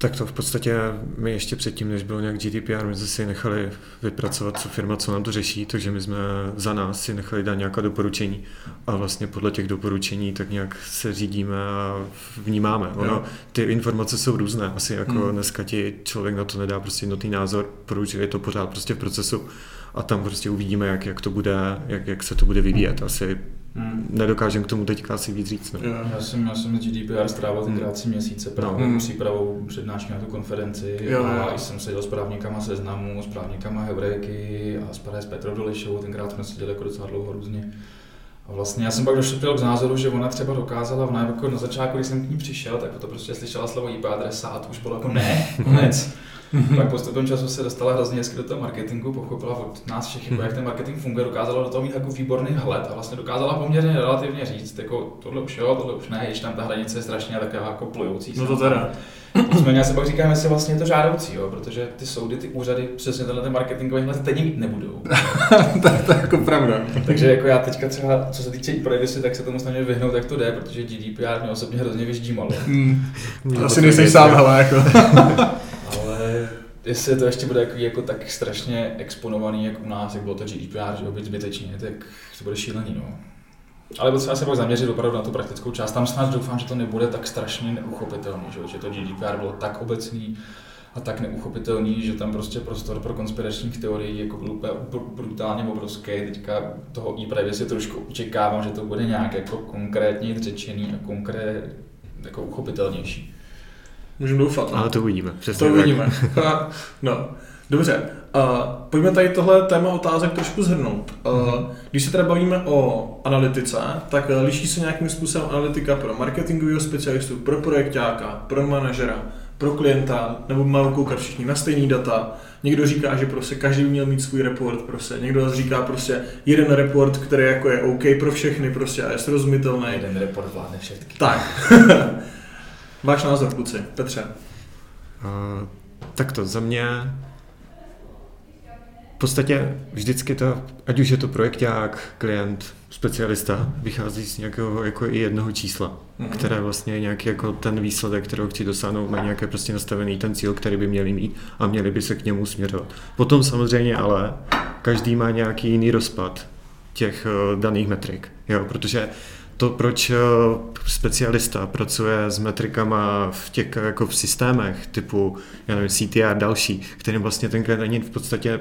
Tak to v podstatě my ještě předtím, než bylo nějak GDPR, my jsme si nechali vypracovat, co firma, co nám to řeší, takže my jsme za nás si nechali dát nějaká doporučení a vlastně podle těch doporučení tak nějak se řídíme a vnímáme. Ono, ty informace jsou různé, asi jako hmm. dneska ti člověk na to nedá prostě jednotný názor, proč je to pořád prostě v procesu a tam prostě uvidíme, jak, jak to bude, jak, jak se to bude vyvíjet. Asi Hmm. Nedokážem k tomu teďka asi víc říct. Ne? Já jsem, já jsem z GDPR strávil tenkrát hmm. tři měsíce právě no. přípravou přednášky na tu konferenci jo, a jo. jsem seděl s právníkama seznamu, s právníkama Hebrejky a s Petrou Dolišovou, tenkrát jsme seděli jako docela dlouho různě. A vlastně já jsem pak došel k názoru, že ona třeba dokázala v jako na začátku, když jsem k ní přišel, tak to prostě slyšela slovo IP adresa a to už bylo jako ne, konec. [laughs] Pak postupem času se dostala hrozně hezky do toho marketingu, pochopila od nás všech, jako jak ten marketing funguje, dokázala do toho mít jako výborný hled a vlastně dokázala poměrně relativně říct, jako tohle už jo, tohle už ne, ještě tam ta hranice je strašně taková jako plujoucí. No to teda. Nicméně já se pak říkám, jestli vlastně je to žádoucí, jo, protože ty soudy, ty úřady přesně tenhle ten marketingový hled stejně mít nebudou. [laughs] to, to, je jako pravda. Takže jako já teďka třeba, co se týče privacy, tak se tomu snažím vyhnout, jak to jde, protože GDPR mě osobně hrozně vyždímalo. Hmm. Asi nejsi sám, hele, jako. [laughs] Jestli to ještě bude jako, jako tak strašně exponovaný, jak u nás, jak bylo to GDPR, že být zbytečně, tak to bude šílený, no. Ale potřeba se pak zaměřit opravdu na tu praktickou část. Tam snad doufám, že to nebude tak strašně neuchopitelný, že, že to GDPR bylo tak obecný a tak neuchopitelný, že tam prostě prostor pro konspiračních teorií jako byl úplně brutálně obrovský. Teďka toho e-privacy trošku očekávám, že to bude nějak jako konkrétně řečený a konkrétně jako uchopitelnější. Můžeme doufat. No. Ale to uvidíme. Přesně to uvidíme. [laughs] [laughs] no. Dobře, uh, pojďme tady tohle téma otázek trošku zhrnout. Uh, když se teda bavíme o analytice, tak uh, liší se nějakým způsobem analytika pro marketingového specialistu, pro projektáka, pro manažera, pro klienta, nebo mají koukat všichni na stejný data. Někdo říká, že prostě každý měl mít svůj report, prostě. někdo zase říká prostě jeden report, který jako je OK pro všechny prostě a je srozumitelný. Jeden report vládne všechny. Tak. [laughs] Váš názor, kluci. Petře. Uh, tak to za mě v podstatě vždycky to, ať už je to projekták, klient, specialista, vychází z nějakého jako i jednoho čísla, mm-hmm. které vlastně je nějaký jako ten výsledek, kterého chci dosáhnout, má nějaké prostě nastavený ten cíl, který by měli mít a měli by se k němu směřovat. Potom samozřejmě ale každý má nějaký jiný rozpad těch uh, daných metrik, jo, protože to, proč eh, specialista pracuje s metrikama v těch jako v systémech typu já nevím, CTR další, kterým vlastně ten klient ani v podstatě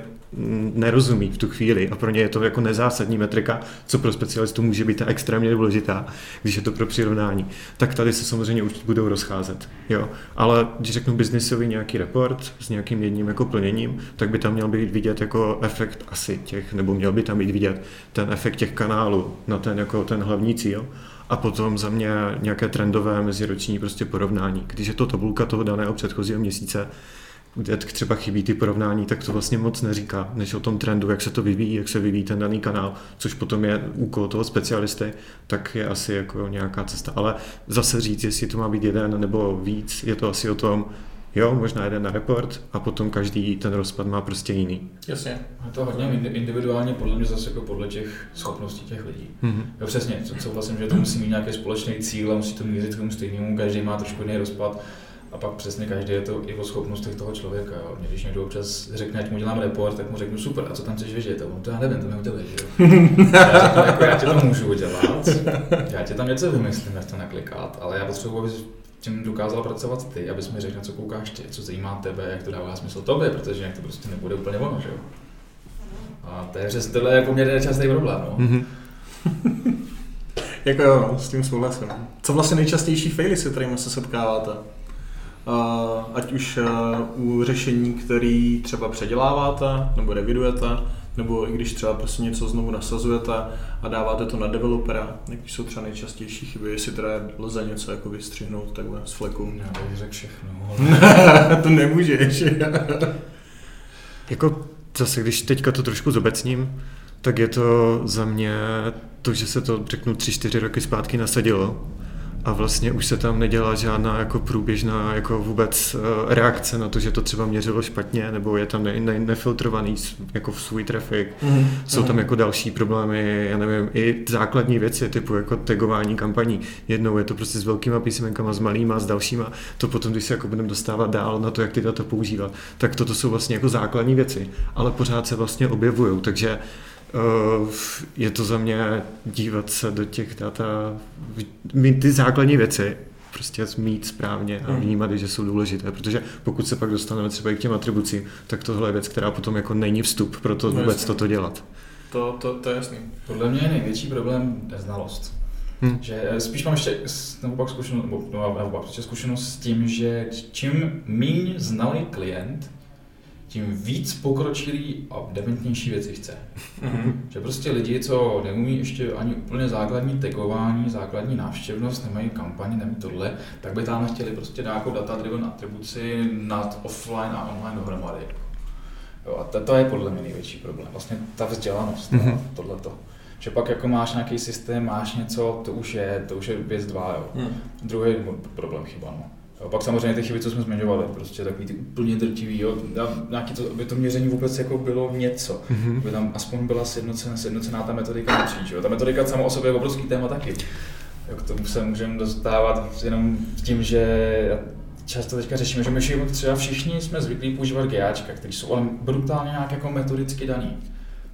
nerozumí v tu chvíli a pro ně je to jako nezásadní metrika, co pro specialistu může být extrémně důležitá, když je to pro přirovnání, tak tady se samozřejmě už budou rozcházet. Jo? Ale když řeknu biznisový nějaký report s nějakým jedním jako plněním, tak by tam měl být vidět jako efekt asi těch, nebo měl by tam být vidět ten efekt těch kanálů na ten jako ten hlavní cíl a potom za mě nějaké trendové meziroční prostě porovnání. Když je to tabulka toho daného předchozího měsíce, kde třeba chybí ty porovnání, tak to vlastně moc neříká, než o tom trendu, jak se to vyvíjí, jak se vyvíjí ten daný kanál, což potom je úkol toho specialisty, tak je asi jako nějaká cesta. Ale zase říct, jestli to má být jeden nebo víc, je to asi o tom, Jo, možná jeden na report a potom každý ten rozpad má prostě jiný. Jasně. Je to hodně individuálně podle mě zase jako podle těch schopností těch lidí. Mm-hmm. Jo, přesně, co, co vlastně, že to musí mít nějaký společný cíl a musí to mířit k tomu stejnému, každý má trošku jiný rozpad a pak přesně každý je to i o schopnostech toho člověka. Jo. Mě, když někdo občas řekne, ať mu dělám report, tak mu řeknu super, a co tam chceš vědět? A on to já nevím, to mi udělej. [laughs] já řeknu, jako, já ti to můžu udělat, já ti tam něco vymyslím, jak to naklikat, ale já potřebuji, abys tím dokázal pracovat ty, abys mi řekl, co koukáš ty, co zajímá tebe, jak to dává smysl tobě, protože jak to prostě nebude úplně ono, že jo. A to je přesně tohle je poměrně častý problém, no. Mm-hmm. [laughs] jako jo, s tím souhlasím. Co vlastně nejčastější faily, se kterými se setkáváte? Ať už u řešení, který třeba předěláváte nebo revidujete, nebo i když třeba prostě něco znovu nasazujete a dáváte to na developera, jaký jsou třeba nejčastější chyby, jestli teda lze něco jako vystřihnout takhle z fleku. Já bych řekl všechno. Ale... [laughs] to nemůžeš. [laughs] jako zase, když teďka to trošku zobecním, tak je to za mě to, že se to, řeknu, tři, čtyři roky zpátky nasadilo a vlastně už se tam nedělá žádná jako průběžná jako vůbec uh, reakce na to, že to třeba měřilo špatně, nebo je tam ne, ne, nefiltrovaný jako v svůj traffic. Mm-hmm. Jsou tam jako další problémy, já nevím, i základní věci, typu jako tagování kampaní. Jednou je to prostě s velkýma písmenkama, s malýma, s dalšíma. To potom, když se jako budeme dostávat dál na to, jak ty data používat, tak toto jsou vlastně jako základní věci, ale pořád se vlastně objevují, takže Eh, je to za mě dívat se do těch data, mít ty základní věci, prostě mít správně a hmm. vnímat, že jsou důležité, protože pokud se pak dostaneme třeba i k těm atribucím, tak tohle je věc, která potom jako není vstup pro to no vůbec toto dělat. To, to, to je jasný. Podle mě je největší problém neznalost. Hmm. Že spíš mám ještě naopak zkušenost, nebo no, naopak zkušenost s tím, že čím méně znalý klient, tím víc pokročilý a dementnější věci chce. Mm-hmm. Že prostě lidi, co neumí ještě ani úplně základní tagování, základní návštěvnost, nemají kampaně, nemají tohle, tak by tam chtěli prostě nějakou data-driven atribuci nad offline a online dohromady. Jo, a to, to je podle mě největší problém. Vlastně ta vzdělanost, mm-hmm. tohleto. Že pak jako máš nějaký systém, máš něco, to už je, to už je věc dva, jo. Mm. Druhý problém chyba, no Jo, pak samozřejmě ty chyby, co jsme zmiňovali, prostě takový ty úplně drtivý, jo, nějaký to, aby to měření vůbec jako bylo něco, mm-hmm. aby tam aspoň byla sjednocená, sjednocená ta metodika napříč. Jo. Ta metodika sama o sobě je obrovský téma taky. K tomu se můžeme dostávat jenom tím, že často teďka řešíme, že my všichni, třeba všichni jsme zvyklí používat GAčka, které jsou ale brutálně nějak jako metodicky daný.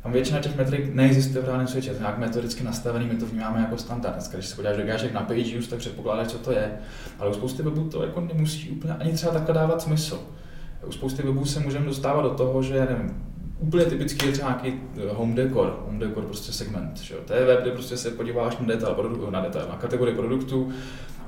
Tam většina těch metrik neexistuje v reálném světě, to nějak metodicky nastavený, my to vnímáme jako standard. Dneska, když se podíváš do GAček na page use, tak předpokládáš, co to je. Ale u spousty webů to jako nemusí úplně ani třeba takhle dávat smysl. U spousty webů se můžeme dostávat do toho, že nevím, úplně typický je třeba nějaký eh, home decor, home decor prostě segment. Že? To je web, kde prostě se podíváš na detail, na detail, na kategorii produktu,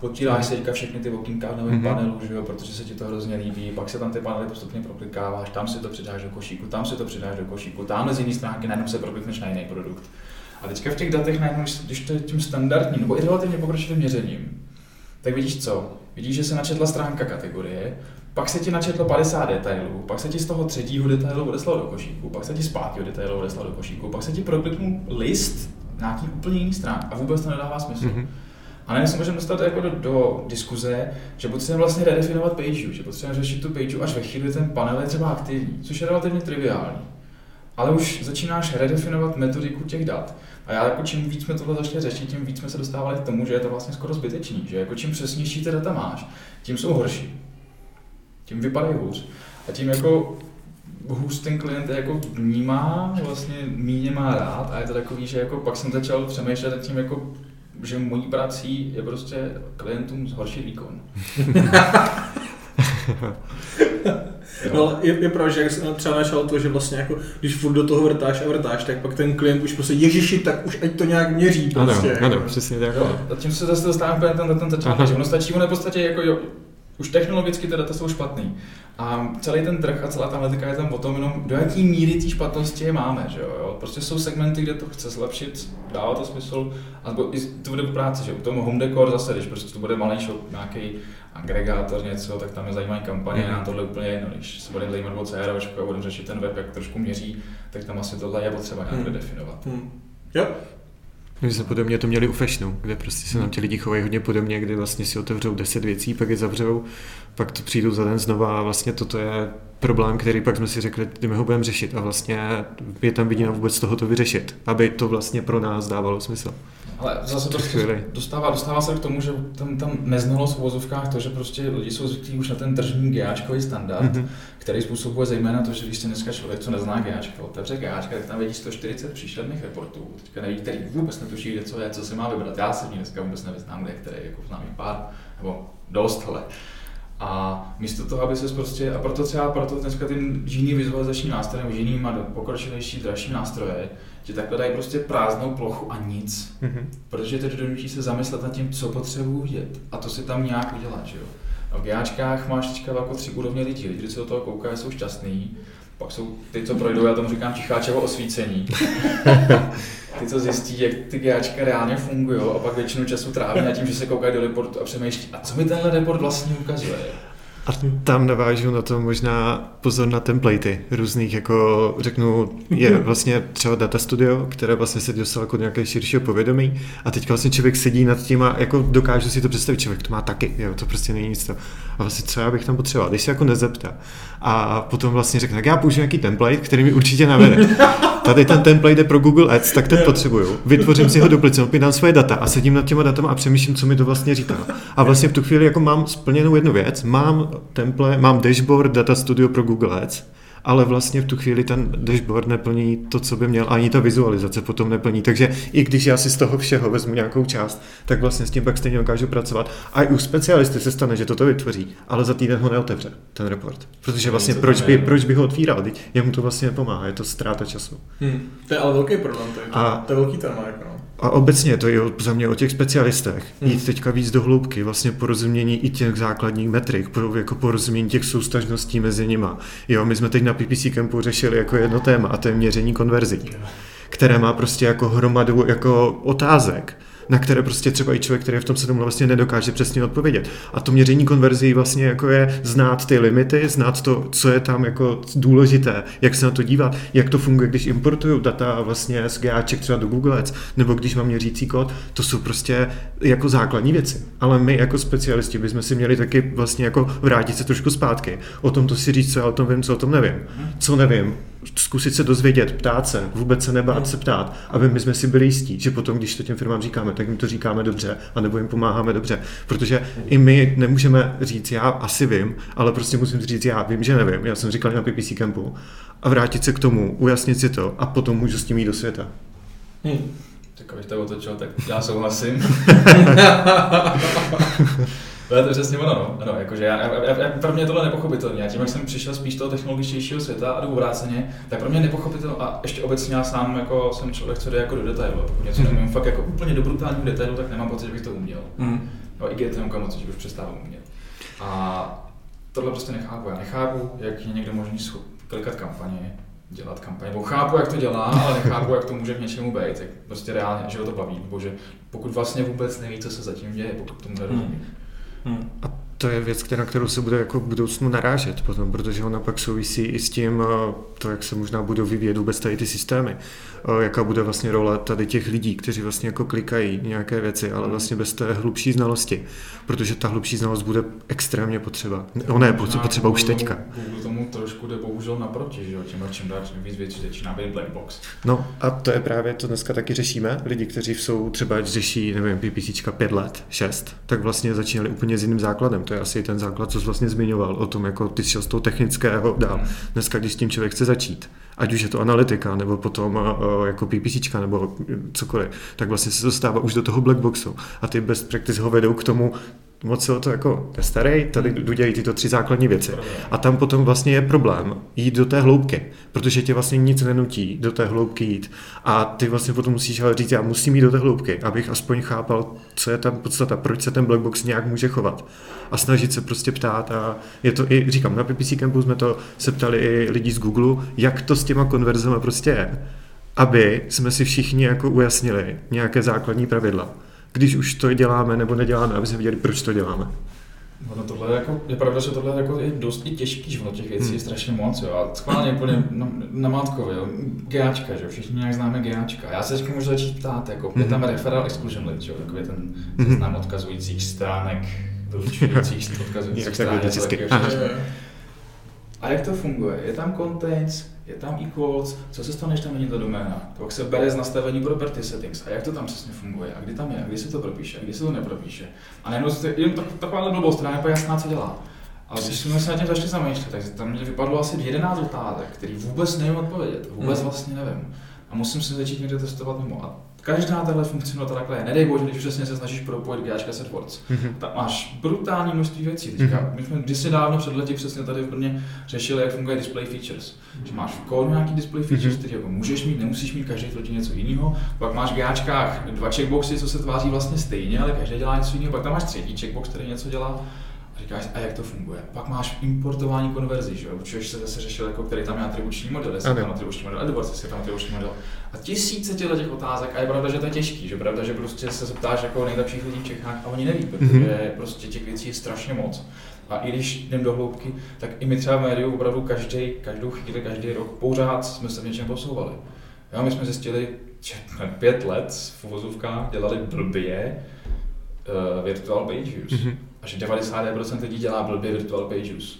potíráš si teďka všechny ty okýnka v novém mm-hmm. panelu, že jo, protože se ti to hrozně líbí, pak se tam ty panely postupně proklikáváš, tam si to přidáš do košíku, tam si to přidáš do košíku, tamhle z jiné stránky najednou se proklikneš na jiný produkt. A teďka v těch datech najednou, když to je tím standardním nebo i relativně pokročilým měřením, tak vidíš co? Vidíš, že se načetla stránka kategorie, pak se ti načetlo 50 detailů, pak se ti z toho třetího detailu odeslal do košíku, pak se ti z pátého detailu odeslal do košíku, pak se ti prokliknul list nějaký úplně jiný strán a vůbec to nedává smysl. Mm-hmm. A ne, se můžeme dostat jako do, do diskuze, že potřebujeme vlastně redefinovat page, že potřebujeme řešit tu page až ve chvíli, ten panel je třeba aktivní, což je relativně triviální. Ale už začínáš redefinovat metodiku těch dat. A já jako čím víc jsme tohle začali řešit, tím víc jsme se dostávali k tomu, že je to vlastně skoro zbytečný, že jako čím přesnější ty data máš, tím jsou horší. Tím vypadají hůř. A tím jako hůř ten klient jako vnímá, vlastně míně má rád a je to takový, že jako pak jsem začal přemýšlet nad tím, jako že mojí prací je prostě klientům zhoršit výkon. [laughs] no, je, je pravda, že jak jsem třeba našel to, že vlastně jako, když furt do toho vrtáš a vrtáš, tak pak ten klient už prostě, ježiši, tak už ať to nějak měří prostě. Ano, jako. ano přesně tak. Jo, a tím se zase dostáváme ten, ten začátek, že ono stačí, ono v podstatě jako jo, už technologicky ty data jsou špatný. A celý ten trh a celá ta analytika je tam o tom jenom, do jaký míry té špatnosti je máme. Že jo? Prostě jsou segmenty, kde to chce zlepšit, dává to smysl, a i to bude že u toho home decor zase, když prostě to bude malý shop, nějaký agregátor něco, tak tam je zajímavé kampaně, mm. na tohle úplně jedno. Když se bude zajímat o CRO a budeme řešit ten web, jak trošku měří, tak tam asi tohle je potřeba nějak mm. definovat. Mm. Jo, my jsme podobně to měli u fashionu, kde prostě se nám ti lidi chovají hodně podobně, kdy vlastně si otevřou 10 věcí, pak je zavřou, pak to přijdou za den znova a vlastně toto je problém, který pak jsme si řekli, kdy my ho budeme řešit a vlastně je tam vidina vůbec toho to vyřešit, aby to vlastně pro nás dávalo smysl. Ale zase to dostává, dostává se k tomu, že tam, tam neznalost v vozovkách to, že prostě lidi jsou zvyklí už na ten tržní GAčkový standard, mm-hmm. který způsobuje zejména to, že když se dneska člověk, co nezná GAčko, otevře GAčka, tak tam vidí 140 příšerných reportů, teďka neví, který vůbec netuší, kde co je, co se má vybrat. Já se dneska vůbec nevyznám, kde je který, jako znám pár, nebo dost, ale a místo toho, aby se prostě, a proto třeba proto dneska ty jiný vizualizační nástroje, nebo jiný pokročilejší, dražší nástroje, že takhle dají prostě prázdnou plochu a nic. Mm-hmm. Protože teď donutí se zamyslet nad tím, co potřebuji vidět. A to si tam nějak udělat, že jo. No, v GAčkách máš teďka jako tři úrovně lidí. Lidi, co do toho koukají, jsou šťastní. Pak jsou ty, co projdou, já tomu říkám Čicháčevo osvícení. [laughs] ty, co zjistí, jak ty GAčka reálně fungují a pak většinu času tráví na tím, že se koukají do reportu a přemýšlí, a co mi tenhle report vlastně ukazuje. A tam navážu na to možná pozor na templatey různých, jako řeknu, je vlastně třeba Data Studio, které vlastně se dostalo jako nějaké širšího povědomí a teď vlastně člověk sedí nad tím a jako dokáže si to představit, člověk to má taky, jo, to prostě není nic to. A vlastně co já bych tam potřeboval, když se jako nezeptá a potom vlastně řekne, tak já použiju nějaký template, který mi určitě navede. Tady ten template je pro Google Ads, tak ten potřebuju. Vytvořím si ho duplicit, dám svoje data a sedím nad těma datama a přemýšlím, co mi to vlastně říká. A vlastně v tu chvíli jako mám splněnou jednu věc, mám template, mám dashboard Data Studio pro Google Ads, ale vlastně v tu chvíli ten dashboard neplní to, co by měl, ani ta vizualizace potom neplní. Takže i když já si z toho všeho vezmu nějakou část, tak vlastně s tím pak stejně dokážu pracovat. A i u specialisty se stane, že toto vytvoří, ale za týden ho neotevře, ten report. Protože vlastně proč by, proč by ho otvíral? Teď jemu to vlastně nepomáhá, je to ztráta času. Hmm. To je ale velký problém, to je, a, to je velký téma. Jako. No. A obecně to je za mě o těch specialistech. Hmm. Jít teďka víc do hloubky, vlastně porozumění i těch základních metrik, jako porozumění těch soustažností mezi nima. Jo, my jsme teď na PPC Campu řešili jako jedno téma a to je měření konverzí, které má prostě jako hromadu jako otázek na které prostě třeba i člověk, který je v tom sedm vlastně nedokáže přesně odpovědět. A to měření konverzí vlastně jako je znát ty limity, znát to, co je tam jako důležité, jak se na to dívat, jak to funguje, když importuju data vlastně z GAček třeba do Google Ads, nebo když mám měřící kód, to jsou prostě jako základní věci. Ale my jako specialisti bychom si měli taky vlastně jako vrátit se trošku zpátky. O tom to si říct, co já o tom vím, co o tom nevím. Co nevím, zkusit se dozvědět, ptát se, vůbec se nebát se ptát, aby my jsme si byli jistí, že potom, když to těm firmám říkáme, tak jim to říkáme dobře, anebo jim pomáháme dobře. Protože i my nemůžeme říct, já asi vím, ale prostě musím říct, já vím, že nevím. Já jsem říkal na PPC campu. A vrátit se k tomu, ujasnit si to a potom můžu s tím jít do světa. Hmm. Tak abych to otočil, tak já souhlasím. [laughs] [laughs] To je to přesně ono, no. Ano, jakože já, já, já, pro mě je tohle nepochopitelné. Já tím, jak jsem přišel spíš z toho technologičtějšího světa a do obráceně, tak pro mě nepochopitelné a ještě obecně já sám jako jsem člověk, co jde jako do detailu. Pokud něco mm. nevím fakt jako úplně do brutálního detailu, tak nemám pocit, že bych to uměl. Mm. No, i GTM moc, že už přestávám umět. A tohle prostě nechápu. Já nechápu, jak je někdo možný klikat kampaně, dělat kampaně. Nebo chápu, jak to dělá, ale nechápu, jak to může k něčemu být. Tak prostě reálně, že ho to baví. Nebo že pokud vlastně vůbec neví, co se zatím děje, pokud tomu nerozumí. Hmm. Hmm. A to je věc, na kterou se bude jako v budoucnu narážet potom, protože ona pak souvisí i s tím, eh, to, jak se možná budou vyvíjet vůbec tady ty systémy, eh, jaká bude vlastně role tady těch lidí, kteří vlastně jako klikají nějaké věci, ale vlastně bez té hlubší znalosti, protože ta hlubší znalost bude extrémně potřeba. Ona je potřeba už teďka. Google tomu trošku jde bohužel naproti, že jo, čím čím dál čím víc věcí začíná být black box. No a to je právě, to dneska taky řešíme. Lidi, kteří jsou třeba řeší, nevím, PPC pět let, šest, tak vlastně začínali úplně s jiným základem to je asi ten základ, co jsi vlastně zmiňoval o tom, jako ty šel z toho technického dál. Dneska, když s tím člověk chce začít, ať už je to analytika, nebo potom jako PPC, nebo cokoliv, tak vlastně se dostává už do toho blackboxu. A ty best practice ho vedou k tomu, moc se o to jako nestarej, tady hmm. dělají tyto tři základní věci. A tam potom vlastně je problém jít do té hloubky, protože tě vlastně nic nenutí do té hloubky jít. A ty vlastně potom musíš ale říct, já musím jít do té hloubky, abych aspoň chápal, co je tam podstata, proč se ten black box nějak může chovat. A snažit se prostě ptát a je to i, říkám, na PPC Campu jsme to se ptali i lidí z Google, jak to s těma konverzema prostě je aby jsme si všichni jako ujasnili nějaké základní pravidla když už to děláme nebo neděláme, aby jsme věděli, proč to děláme. No tohle je, jako, je pravda, že tohle je, jako, je dost i těžký, že těch věcí hmm. je strašně moc. Jo. A schválně úplně na, na mátkově, jo. GAčka, že všichni nějak známe GAčka. Já se teď můžu začít ptát, jako, hmm. je tam referral exclusion list, že jo, takový ten hmm. seznam hmm. odkazujících stránek, vylučujících [laughs] odkazujících stránek. A jak to funguje? Je tam contains, je tam equals, co se stane, když tam není ta doména? To pak se bere z nastavení property settings. A jak to tam přesně funguje? A kdy tam je? A kdy se to propíše? A kdy se to nepropíše? A najednou se jen tak, taková blbost, která je jasná, co dělá. Ale když jsme se na tím začali zamýšlet, tak tam mě vypadlo asi 11 otázek, který vůbec nevím odpovědět. Vůbec hmm. vlastně nevím. A musím se začít někde testovat mimo. A Každá tahle funkcionalita takhle je. Nedej bože, když přesně se snažíš propojit GAčka s AdWords. Mm-hmm. Tak máš brutální množství věcí. Teďka, mm-hmm. my jsme kdysi dávno před lety přesně tady v Brně řešili, jak funguje display features. Mm-hmm. Že máš v kódu nějaký display features, mm-hmm. který jako můžeš mít, nemusíš mít, každý tvrdí něco jiného. Pak máš v GAčkách dva checkboxy, co se tváří vlastně stejně, ale každý dělá něco jiného. Pak tam máš třetí checkbox, který něco dělá říkáš, a jak to funguje. Pak máš importování konverzí, že jo? Což se zase řešil, jako který tam je atribuční model, jestli tam atribuční model AdWords, jestli tam atribuční model. A tisíce těchto těch otázek a je pravda, že to je těžký, že pravda, že prostě se zeptáš jako nejlepších lidí v Čechách a oni neví, protože mm-hmm. prostě těch věcí je strašně moc. A i když jdem do hloubky, tak i my třeba v médiu opravdu každý, každou chvíli, každý rok pořád jsme se v něčem posouvali. Jo, my jsme zjistili, že pět let v uvozovkách dělali blbě uh, virtual page views. Mm-hmm a že 99% lidí dělá blbě virtual page use.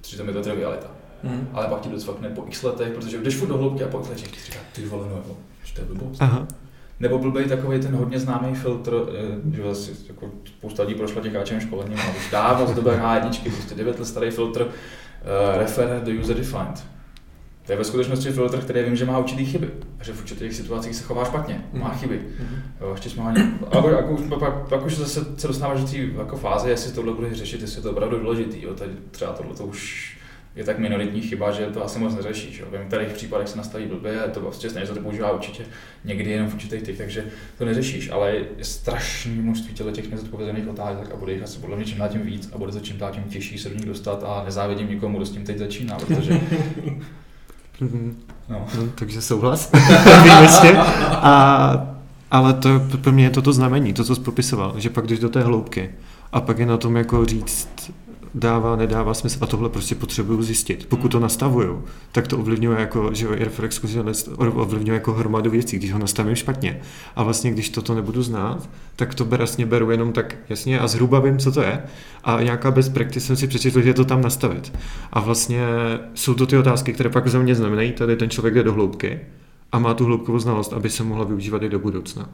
Přitom je to trivialita. Mm. Ale pak ti to cvakne po x letech, protože jdeš furt do hloubky a letech ti říká, ty vole, no, že to je blbost. Aha. Nebo blbej takový ten hodně známý filtr, eh, že vlastně jako spousta lidí prošla těkáčem školením, ale už dávno z doby H1, prostě 9 let starý filtr uh, referer do user defined. To je ve skutečnosti filtr, který vím, že má určitý chyby. A že v určitých situacích se chová špatně, má mhm. chyby. Mm-hmm. Ještě jsme ani, ale jako už, pak, pak, už zase se dostáváš do té jako fáze, jestli tohle bude řešit, jestli je to opravdu důležitý. Jo. Tady třeba tohle to už je tak minoritní chyba, že to asi moc neřešíš. Jo. V některých případech se nastaví blbě, to prostě se to používá určitě někdy jenom v určitých těch, takže to neřešíš, ale je strašné množství těch nezodpovězených otázek a bude jich asi podle mě čím dál tím víc a bude to čím dál tím těžší se do nich dostat a nezávidím nikomu, kdo s tím teď začíná, protože Mm-hmm. No. No, takže souhlas. [laughs] a, Ale to pro mě je toto znamení, to, co jsi popisoval, že pak jdeš do té hloubky a pak je na tom jako říct, dává, nedává smysl a tohle prostě potřebuju zjistit. Pokud to nastavuju, tak to ovlivňuje jako, že reflex ovlivňuje jako hromadu věcí, když ho nastavím špatně. A vlastně, když toto nebudu znát, tak to vlastně beru jenom tak jasně a zhruba vím, co to je. A nějaká best practice jsem si přečetl, že je to tam nastavit. A vlastně jsou to ty otázky, které pak za mě znamenají, tady ten člověk jde do hloubky a má tu hloubkovou znalost, aby se mohla využívat i do budoucna.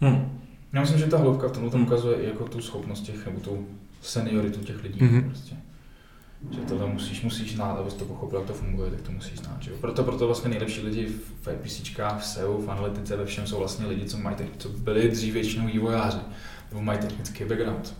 Hmm. Já myslím, že ta hloubka v tomhle tom ukazuje i jako tu schopnost těch, nebo tu senioritu těch lidí. Mm-hmm. Prostě. Že tohle musíš, musíš znát, abys to pochopil, jak to funguje, tak to musíš znát. Že jo? Proto, proto vlastně nejlepší lidi v IPCčkách, v SEO, v analytice, ve všem jsou vlastně lidi, co, mají, co byli dřív většinou vývojáři, nebo mají technický background.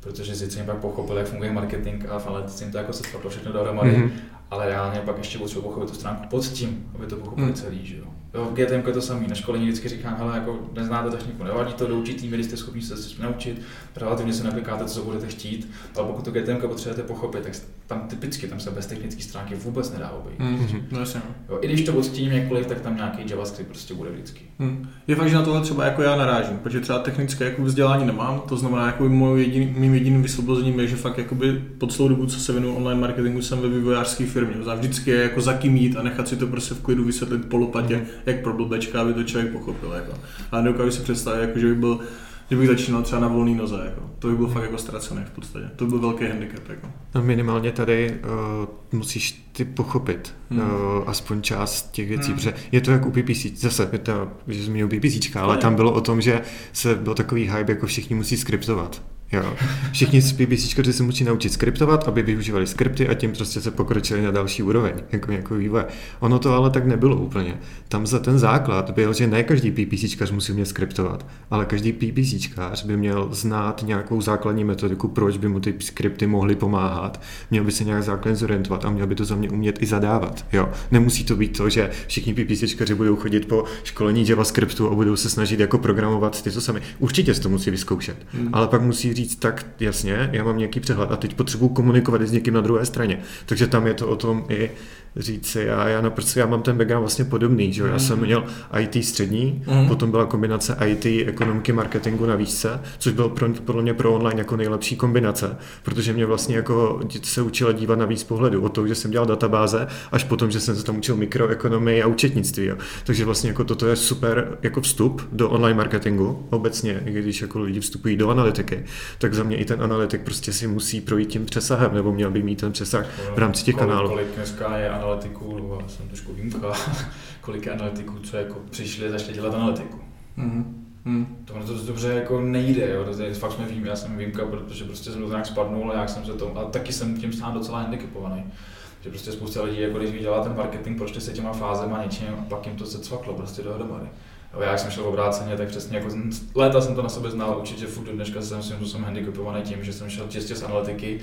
Protože si pak pochopili, jak funguje marketing a v analytice jim to jako se všechno dohromady. Mm-hmm ale reálně pak ještě potřebuji pochopit tu stránku pod tím, aby to pochopili hmm. celý, že jo. V GTM je to samý, na školení vždycky říkám, hele, jako neznáte techniku, nevadí to do určitý míry, jste schopni se naučit, relativně se naplikáte, co budete chtít, ale pokud to GTM potřebujete pochopit, tak tam typicky tam se bez technické stránky vůbec nedá obejít. Mm-hmm. No, jasně. Jo, I když to odstíním jakkoliv, tak tam nějaký JavaScript prostě bude vždycky. Mm. Je fakt, že na tohle třeba jako já narážím, protože třeba technické jako vzdělání nemám, to znamená, jako mým jedin, mým jediným vysvobozením je, že fakt jakoby pod celou dobu, co se věnu online marketingu, jsem ve vývojářské firmě. Vždycky je jako za kým jít a nechat si to prostě v klidu vysvětlit po lopatě, mm. jak pro blbečka, aby to člověk pochopil. Jako. Ale nedokážu si představit, jako, že by byl kdybych začínal třeba na volný noze, jako. to by byl fakt jako ztracený v podstatě. To by byl velký handicap. Jako. No minimálně tady uh, musíš ty pochopit hmm. uh, aspoň část těch věcí, hmm. protože je to jako u PPC, zase, je to, že zmínil PPC, ale tam bylo o tom, že se byl takový hype, jako všichni musí skriptovat. Jo. Všichni z PPC se musí naučit skriptovat, aby využívali skripty a tím prostě se pokročili na další úroveň, jako jako vývoje. Ono to ale tak nebylo úplně. Tam za ten základ byl, že ne každý PPC musí umět skriptovat, ale každý PPC by měl znát nějakou základní metodiku, proč by mu ty skripty mohly pomáhat, měl by se nějak základně zorientovat a měl by to za mě umět i zadávat. Jo. Nemusí to být to, že všichni PPC budou chodit po školení JavaScriptu a budou se snažit jako programovat ty, co sami. Určitě to musí vyzkoušet, hmm. ale pak musí říct, říct, tak jasně, já mám nějaký přehled a teď potřebuji komunikovat s někým na druhé straně. Takže tam je to o tom i říct já, já, naprosto, já mám ten background vlastně podobný, že? já jsem měl IT střední, mm. potom byla kombinace IT, ekonomiky, marketingu na výšce, což bylo pro, podle mě pro online jako nejlepší kombinace, protože mě vlastně jako se učila dívat na víc pohledu, od toho, že jsem dělal databáze, až potom, že jsem se tam učil mikroekonomii a účetnictví. Jo. Takže vlastně jako toto je super jako vstup do online marketingu obecně, i když jako lidi vstupují do analytiky, tak za mě i ten analytik prostě si musí projít tím přesahem, nebo měl by mít ten přesah v rámci těch kanálů. Kolik dneska je analytiků, nebo já jsem trošku výjimka, [laughs] kolik je analytiků, co jako přišli a začali dělat analytiku. Mm-hmm. Hmm. To, to dobře jako nejde, jo. To je, fakt jsme vím, já jsem výjimka, protože prostě jsem to nějak spadnul a jak jsem se to, a taky jsem tím sám docela handicapovaný. Že prostě spousta lidí, jako když dělá ten marketing, prostě se těma fázema něčím a pak jim to se cvaklo prostě dohromady. Já jak jsem šel obráceně, tak přesně jako léta jsem to na sebe znal, určitě furt do dneška jsem si že jsem handicapovaný tím, že jsem šel čistě z analytiky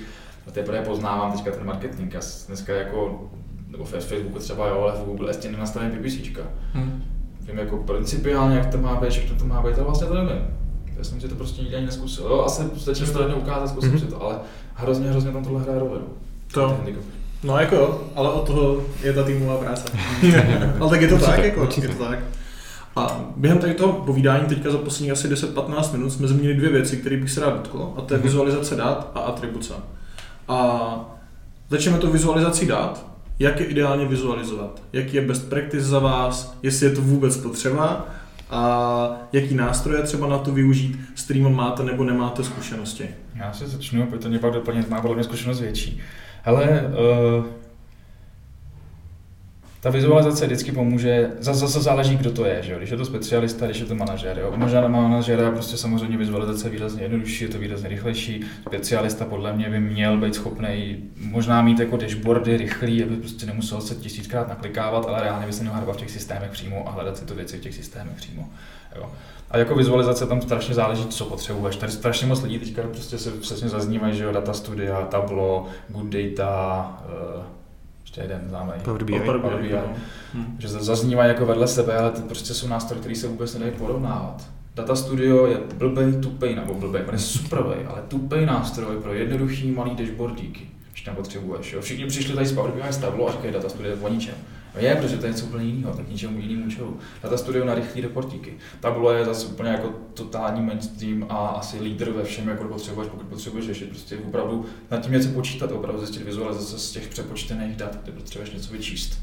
a teprve poznávám teďka ten marketing. Já dneska jako nebo v Facebooku třeba jo, ale v Google ještě nenastavím PPC. Hmm. Vím jako principiálně, jak to má být, všechno to má být, ale vlastně to nevím. Já jsem si to prostě nikdy ani neskusil. Jo, asi stačí to jednou ukázat, zkusím mm-hmm. si to, ale hrozně, hrozně tam tohle hraje roli. To. No jako jo, ale od toho je ta týmová práce. [laughs] ale tak je to tak, jako, je to tak. A během tady toho povídání teďka za poslední asi 10-15 minut jsme zmínili dvě věci, které bych se rád dotkl, a to je mm-hmm. vizualizace dat a atribuce. A začneme to vizualizací dat jak je ideálně vizualizovat, jaký je best practice za vás, jestli je to vůbec potřeba a jaký nástroje třeba na to využít, s kterým máte nebo nemáte zkušenosti. Já se začnu, protože mě pak doplnit, má podle mě zkušenost větší. Hele, uh, ta vizualizace vždycky pomůže, zase, zase záleží, kdo to je, že jo? když je to specialista, když je to manažer. Jo? Možná na manažera prostě samozřejmě vizualizace je výrazně jednodušší, je to výrazně rychlejší. Specialista podle mě by měl být schopný možná mít jako dashboardy rychlý, aby prostě nemusel se tisíckrát naklikávat, ale reálně by se měl v těch systémech přímo a hledat si to věci v těch systémech přímo. Jo. A jako vizualizace tam strašně záleží, co potřebuješ. Tady strašně moc lidí teďka prostě se přesně zaznívají, že jo, data studia, Tableau, good data, uh, ještě jeden známý. Power BI. Power BI, Power BI. Hmm. Že zaznívají jako vedle sebe, ale to prostě jsou nástroje, které se vůbec nedají porovnávat. Data Studio je blbej, tupej, nebo blbej, on je supervej, ale tupej nástroj pro jednoduchý malý dashboardíky, když tam potřebuješ. Jo. Všichni přišli tady z Power BI z Tableau a říkají Data Studio je o ničem. No je, protože to je něco úplně jiného, tak ničemu jinému účelu. Data studio na rychlé reportíky. Tabule je zase úplně jako totální mainstream a asi lídr ve všem, jako potřebuješ, pokud potřebuješ řešit. Prostě opravdu nad tím něco počítat, opravdu zjistit vizualizace z těch přepočtených dat, kde potřebuješ něco vyčíst.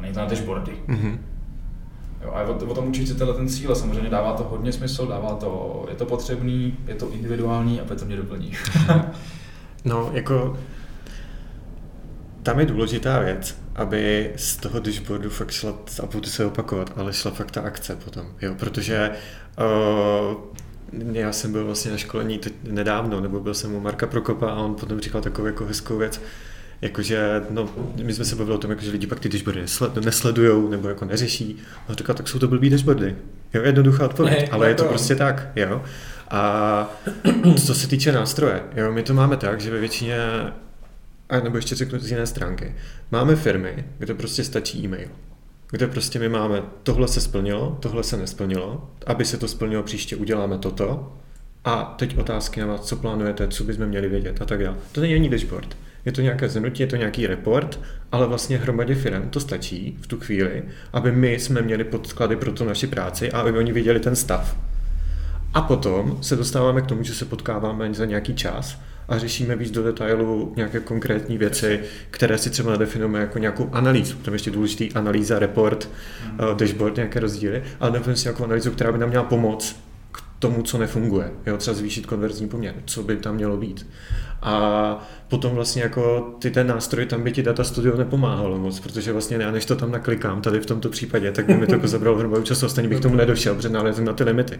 Není to na dashboardy. Mm-hmm. Jo, a o, o tom učit si tenhle ten cíl, samozřejmě dává to hodně smysl, dává to, je to potřebný, je to individuální a to mě doplní. [laughs] no, jako tam je důležitá věc, aby z toho dashboardu fakt šla, a budu se opakovat, ale šla fakt ta akce potom, jo, protože uh, já jsem byl vlastně na školení teď nedávno, nebo byl jsem u Marka Prokopa a on potom říkal takovou jako hezkou věc, jakože, no, my jsme se bavili o tom, jako, že lidi pak ty dashboardy nesledují nebo jako neřeší. A říkal, tak jsou to blbý dashboardy. Jo, jednoduchá odpověď, ne, ale je to prostě tak, jo. A co se týče nástroje, jo, my to máme tak, že ve většině, a nebo ještě řeknu z jiné stránky, máme firmy, kde prostě stačí e-mail kde prostě my máme, tohle se splnilo, tohle se nesplnilo, aby se to splnilo příště, uděláme toto, a teď otázky na vás, co plánujete, co bychom měli vědět a tak dále. To není dashboard. Je to nějaké zhrnutí, je to nějaký report, ale vlastně hromadě firm to stačí v tu chvíli, aby my jsme měli podklady pro tu naši práci a aby oni viděli ten stav. A potom se dostáváme k tomu, že se potkáváme za nějaký čas a řešíme víc do detailu nějaké konkrétní věci, které si třeba nadefinujeme jako nějakou analýzu. Tam ještě důležitý analýza, report, hmm. dashboard, nějaké rozdíly, ale definujeme si nějakou analýzu, která by nám měla pomoct k tomu, co nefunguje. Jo, třeba zvýšit konverzní poměr, co by tam mělo být. A potom vlastně jako ty ten nástroj, tam by ti Data Studio nepomáhalo moc, protože vlastně já než to tam naklikám tady v tomto případě, tak by mi to jako [laughs] zabralo hromadu času, ostatně bych tomu nedošel, protože nalezím na ty limity.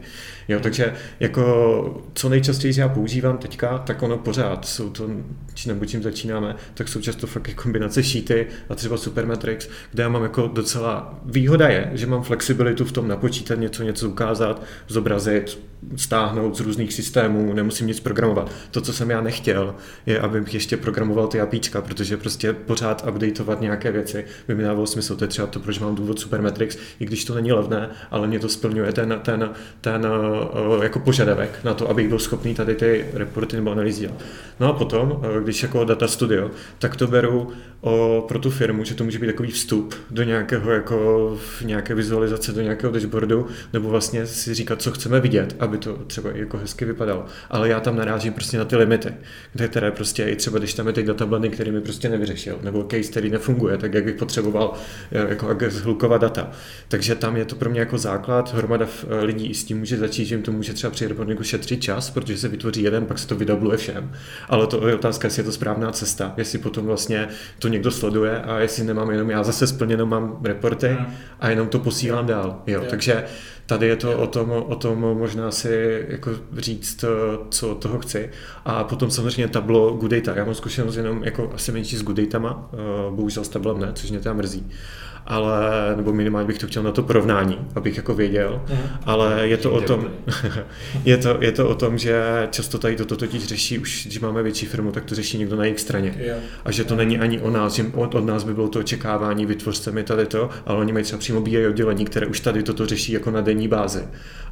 Jo, takže jako co nejčastěji já používám teďka, tak ono pořád jsou to, či nebo čím začínáme, tak jsou často fakt kombinace sheety a třeba Supermetrics, kde já mám jako docela, výhoda je, že mám flexibilitu v tom napočítat něco, něco ukázat, zobrazit, stáhnout z různých systémů, nemusím nic programovat. To, co jsem já nechtěl, je, abych ještě programoval ty APIčka, protože prostě pořád updateovat nějaké věci by mi dávalo smysl. To je třeba to, proč mám důvod Supermetrics, i když to není levné, ale mě to splňuje ten, ten, ten uh, jako požadavek na to, abych byl schopný tady ty reporty nebo analýzy dělat. No a potom, uh, když jako data studio, tak to beru o, pro tu firmu, že to může být takový vstup do nějakého jako nějaké vizualizace, do nějakého dashboardu, nebo vlastně si říkat, co chceme vidět, aby to třeba jako hezky vypadalo. Ale já tam narážím prostě na ty limity, kde které prostě i třeba, když tam je ty datablany, který mi prostě nevyřešil, nebo case, který nefunguje, tak jak bych potřeboval eh, jako zhlukovat data. Takže tam je to pro mě jako základ, hromada eh, lidí s tím může začít, že jim to může třeba při reportingu šetřit čas, protože se vytvoří jeden, pak se to vydabluje všem. Ale to je otázka, jestli je to správná cesta, jestli potom vlastně to někdo sleduje a jestli nemám jenom já zase splněno mám reporty a jenom to posílám dál. Jo, takže Tady je to o tom, o tom možná si jako říct, co toho chci. A potom samozřejmě tablo Good Data. Já mám zkušenost jenom jako asi menší s Good Datama, eh, bohužel s tablem ne, což mě tam mrzí ale, nebo minimálně bych to chtěl na to porovnání, abych jako věděl, mm. ale je to o tom, [laughs] je to, je to o tom, že často tady toto totiž řeší, už když máme větší firmu, tak to řeší někdo na jejich straně. Yeah. A že to yeah. není ani o nás, že od, od nás by bylo to očekávání, vytvořte mi tady to, ale oni mají třeba přímo BI oddělení, které už tady toto řeší jako na denní bázi.